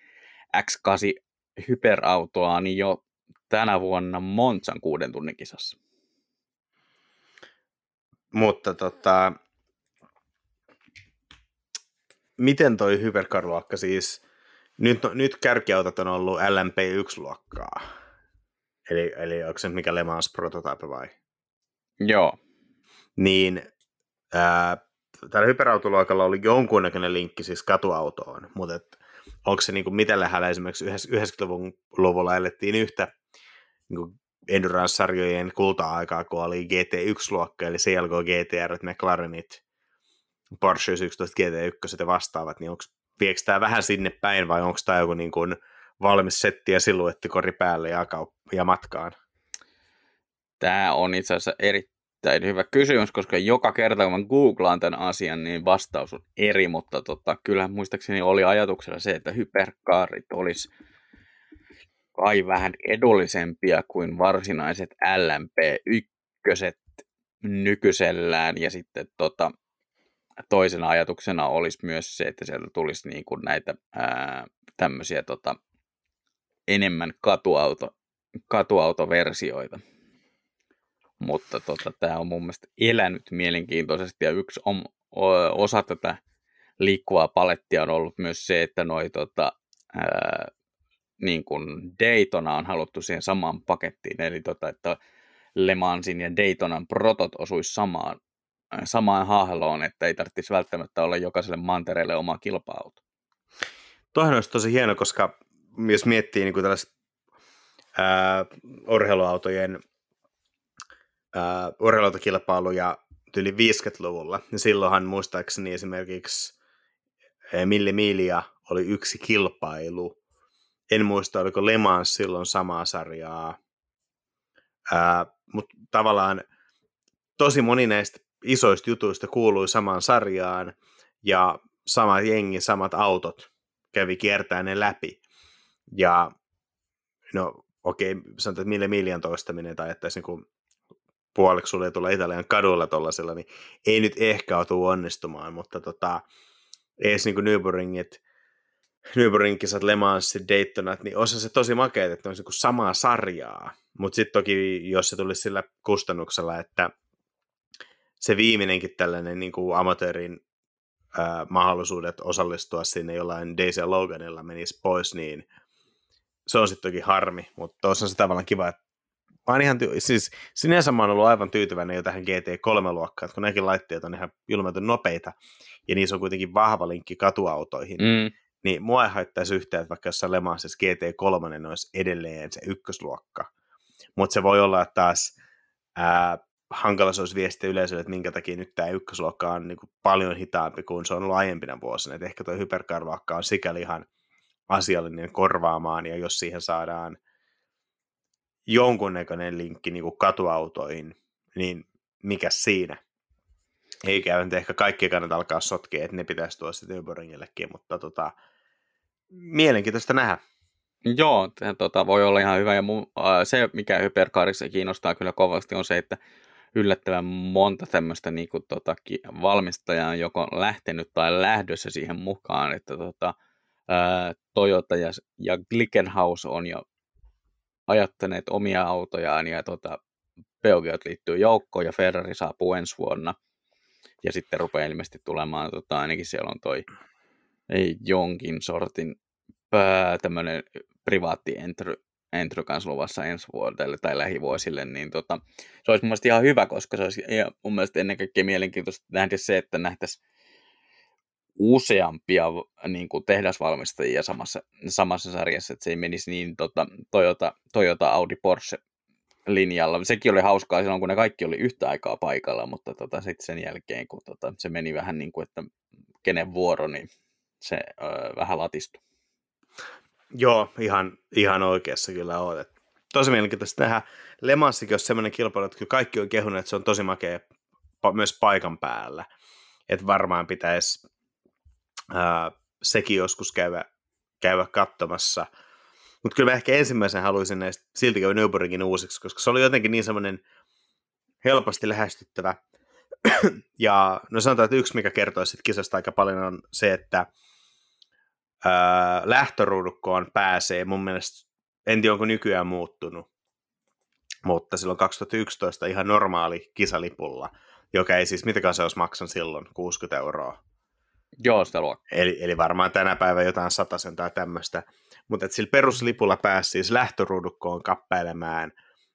X8 hyperautoa niin jo tänä vuonna Monsan kuuden tunnin kisassa. Mutta tota, miten toi hypercar-luokka siis, nyt, nyt kärkiautot on ollut LMP1-luokkaa, eli, eli onko se mikä Le Mans prototype vai? Joo. Niin ää, tällä hyperautoluokalla oli jonkunnäköinen linkki siis katuautoon, mutta et, onko se niin kuin miten lähellä esimerkiksi 90-luvulla elettiin yhtä niin kuin endurance-sarjojen kulta-aikaa, kun oli GT1-luokka, eli CLK GTR, McLarenit, Porsche 11 GT1 ja vastaavat, niin onko viekö tämä vähän sinne päin vai onko tämä joku niin kuin valmis setti ja siluettikori päälle ja, kaup- ja matkaan? Tämä on itse asiassa erittäin hyvä kysymys, koska joka kerta kun mä googlaan tämän asian, niin vastaus on eri, mutta tota, kyllä muistaakseni oli ajatuksena se, että hyperkaarit olisi kai vähän edullisempia kuin varsinaiset LMP1 nykyisellään ja sitten tota, toisena ajatuksena olisi myös se, että sieltä tulisi niin kuin näitä ää, tämmöisiä tota, enemmän katuauto, katuautoversioita. Mutta tota, tämä on mun mielestä elänyt mielenkiintoisesti ja yksi on, osa tätä liikkuvaa palettia on ollut myös se, että noi tota, ää, niin kuin Daytona on haluttu siihen samaan pakettiin, eli tota, että Le Mansin ja Daytonan protot osuisi samaan samaan hahloon, että ei tarvitsisi välttämättä olla jokaiselle mantereelle oma kilpa-auto. Toihan olisi tosi hieno, koska jos miettii niin tällaista ää, urheiluautojen ää, urheiluautokilpailuja yli 50-luvulla, niin silloinhan muistaakseni esimerkiksi Milli Milia oli yksi kilpailu. En muista, oliko Le Mans silloin samaa sarjaa. mutta tavallaan tosi moni näistä isoista jutuista kuului samaan sarjaan ja sama jengi, samat autot kävi kiertää ne läpi. Ja no okei, okay, sanotaan, että mille miljan toistaminen tai että niin puoliksi sulle tulla Italian kadulla tollasella, niin ei nyt ehkä ole onnistumaan, mutta tota, edes niin Nürburgringit, Nürburgring-kisat, Le Mans, Daytonat, niin olisi se tosi makea, että olisi niin samaa sarjaa. Mutta sitten toki, jos se tulisi sillä kustannuksella, että se viimeinenkin tällainen niin kuin amatöörin ää, mahdollisuudet osallistua sinne jollain Daisy Loganilla menisi pois, niin se on sitten toki harmi, mutta on se tavallaan kiva, että mä oon ihan, ty- siis sinänsä mä oon ollut aivan tyytyväinen jo tähän GT3-luokkaan, kun nekin laitteet on ihan julmetun nopeita, ja niissä on kuitenkin vahva linkki katuautoihin, mm. niin mua ei haittaisi yhtään, että vaikka jossain Lemansissa GT3 olisi edelleen se ykkösluokka, mutta se voi olla että taas ää, hankala se olisi viestiä yleisölle, että minkä takia nyt tämä ykkösluokka on niin kuin paljon hitaampi kuin se on ollut aiempina vuosina. Että ehkä tuo hyperkarluokka on sikäli ihan asiallinen korvaamaan, ja jos siihen saadaan jonkunnäköinen linkki niin kuin katuautoihin, niin mikä siinä? Eikä nyt ehkä kaikki kannata alkaa sotkea, että ne pitäisi tuoda sitten Nürburgringillekin, mutta tota, mielenkiintoista nähdä. Joo, tota, voi olla ihan hyvä. Ja mu, äh, se, mikä hyperkaarissa kiinnostaa kyllä kovasti, on se, että yllättävän monta tämmöistä niin kuin, tota, valmistajaa on joko lähtenyt tai lähdössä siihen mukaan, että tota, ää, Toyota ja, ja Glickenhaus on jo ajattaneet omia autojaan ja tota, Peugeot liittyy joukkoon ja Ferrari saapuu ensi vuonna. Ja sitten rupeaa ilmeisesti tulemaan, tota, ainakin siellä on toi ei, jonkin sortin tämmöinen privaatti entry, Entry kanssa luvassa ensi vuodelle tai lähivuosille, niin tota, se olisi mun mielestä ihan hyvä, koska se olisi ja mun mielestä ennen kaikkea mielenkiintoista nähdä se, että nähtäisiin useampia niin kuin tehdasvalmistajia samassa, samassa sarjassa, että se ei menisi niin tota, Toyota, Toyota, Audi, Porsche linjalla. Sekin oli hauskaa silloin, kun ne kaikki oli yhtä aikaa paikalla, mutta tota, sitten sen jälkeen, kun tota, se meni vähän niin kuin, että kenen vuoro, niin se öö, vähän latistui. Joo, ihan, ihan oikeassa kyllä olet. Tosi mielenkiintoista nähdä. Le Mansikin on sellainen kilpailu, että kaikki on kehunut, että se on tosi makea myös paikan päällä. Että varmaan pitäisi ää, sekin joskus käydä, käydä katsomassa. Mutta kyllä mä ehkä ensimmäisen haluaisin näistä silti käydä Nürburgringin uusiksi, koska se oli jotenkin niin semmoinen helposti lähestyttävä ja no sanotaan, että yksi, mikä kertoo siitä kisasta aika paljon, on se, että ää, lähtöruudukkoon pääsee mun mielestä, en tiedä onko nykyään muuttunut, mutta silloin 2011 ihan normaali kisalipulla, joka ei siis, mitäkään se olisi maksan silloin, 60 euroa. Joo, sitä luokkaa. Eli, eli varmaan tänä päivänä jotain satasen tai tämmöistä. Mutta sillä peruslipulla pääsi siis lähtöruudukkoon kappailemaan,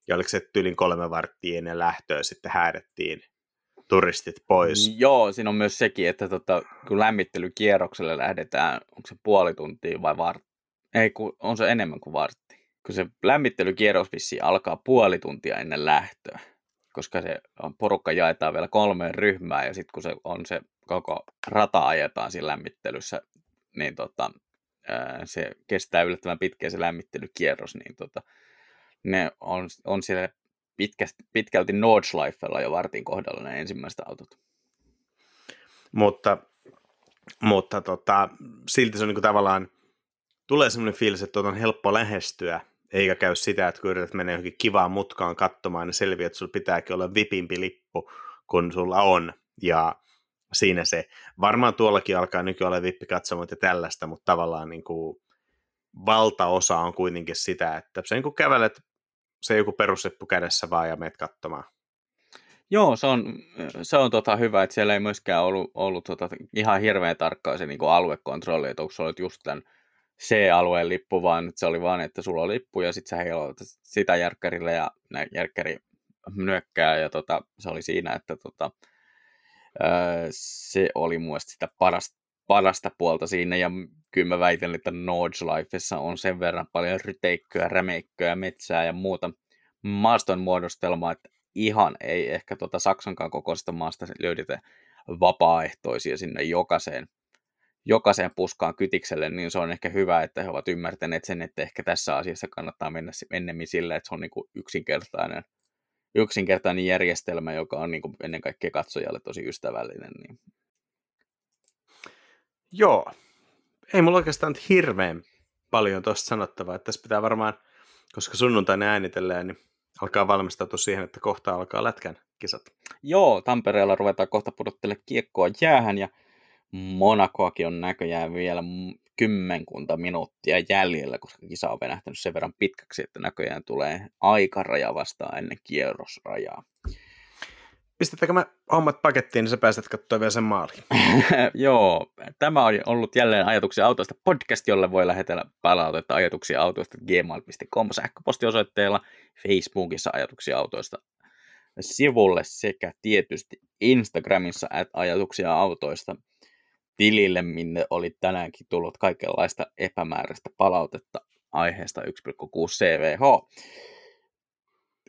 ja oliko se tyylin kolme varttia ennen lähtöä sitten häädettiin turistit pois. Joo, siinä on myös sekin, että tota, kun lämmittelykierrokselle lähdetään, onko se puoli tuntia vai vartti? Ei, kun on se enemmän kuin vartti. Kun se lämmittelykierros alkaa puoli tuntia ennen lähtöä, koska se porukka jaetaan vielä kolmeen ryhmään ja sitten kun se on se koko rata ajetaan siinä lämmittelyssä, niin tota, se kestää yllättävän pitkä se lämmittelykierros, niin tota, ne on, on siellä pitkästi, pitkälti Nordschleifella jo vartin kohdalla ne ensimmäiset autot. Mutta, mutta tota, silti se on niin tavallaan, tulee sellainen fiilis, että on helppo lähestyä, eikä käy sitä, että kun yrität mennä johonkin kivaan mutkaan katsomaan, niin selviää, että sulla pitääkin olla vipimpi lippu, kun sulla on. Ja siinä se, varmaan tuollakin alkaa nykyään olla vippikatsomot ja tällaista, mutta tavallaan niin kuin valtaosa on kuitenkin sitä, että se niin kuin kävelet se joku perusseppu kädessä vaan ja meet katsomaan. Joo, se on, se on tota hyvä, että siellä ei myöskään ollut, ollut tota ihan hirveän tarkkaa se niin aluekontrolli, että onko sulla just tämän C-alueen lippu, vaan että se oli vaan, että sulla on lippu ja sitten sä heilotat sitä järkkärille ja järkkäri nyökkää ja tota, se oli siinä, että tota, se oli mun sitä parasta, parasta puolta siinä ja kyllä mä väitän, että Nordschleifessa on sen verran paljon ryteikköä, rämeikköä, metsää ja muuta maaston muodostelmaa, että ihan ei ehkä tuota Saksankaan kokoisesta maasta löydetä vapaaehtoisia sinne jokaiseen, jokaiseen puskaan kytikselle, niin se on ehkä hyvä, että he ovat ymmärtäneet sen, että ehkä tässä asiassa kannattaa mennä ennemmin sillä, että se on niin kuin yksinkertainen, yksinkertainen järjestelmä, joka on niin kuin ennen kaikkea katsojalle tosi ystävällinen. Niin. Joo, ei mulla oikeastaan hirveän paljon tuosta sanottavaa. Että tässä pitää varmaan, koska sunnuntaina äänitellään, niin alkaa valmistautua siihen, että kohta alkaa lätkän kisat. Joo, Tampereella ruvetaan kohta pudottele kiekkoa jäähän ja Monakoakin on näköjään vielä kymmenkunta minuuttia jäljellä, koska kisa on venähtänyt sen verran pitkäksi, että näköjään tulee aikaraja vastaan ennen kierrosrajaa. Pistetäänkö me hommat pakettiin, niin sä pääset katsoa vielä sen maaliin. Joo, tämä on ollut jälleen Ajatuksia autoista podcast, jolle voi lähetellä palautetta ajatuksia autoista gmail.com sähköpostiosoitteella, Facebookissa Ajatuksia autoista sivulle sekä tietysti Instagramissa at ajatuksia autoista tilille, minne oli tänäänkin tullut kaikenlaista epämääräistä palautetta aiheesta 1,6 CVH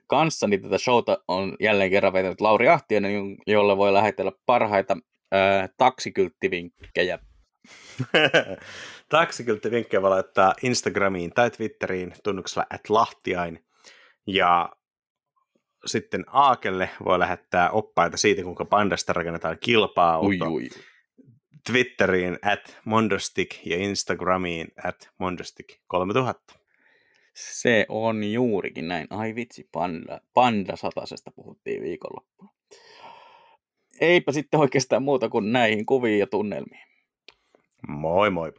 kanssani tätä showta on jälleen kerran vetänyt Lauri Ahtiainen, jolle voi lähetellä parhaita ää, taksikylttivinkkejä. taksikylttivinkkejä voi laittaa Instagramiin tai Twitteriin tunnuksella at lahtiain. Ja sitten Aakelle voi lähettää oppaita siitä, kuinka pandasta rakennetaan kilpaa ui, ui. Twitteriin at Mondostik ja Instagramiin at Mondostik 3000. Se on juurikin näin. Ai vitsi, panda, panda satasesta puhuttiin viikonloppuna. Eipä sitten oikeastaan muuta kuin näihin kuviin ja tunnelmiin. Moi moi.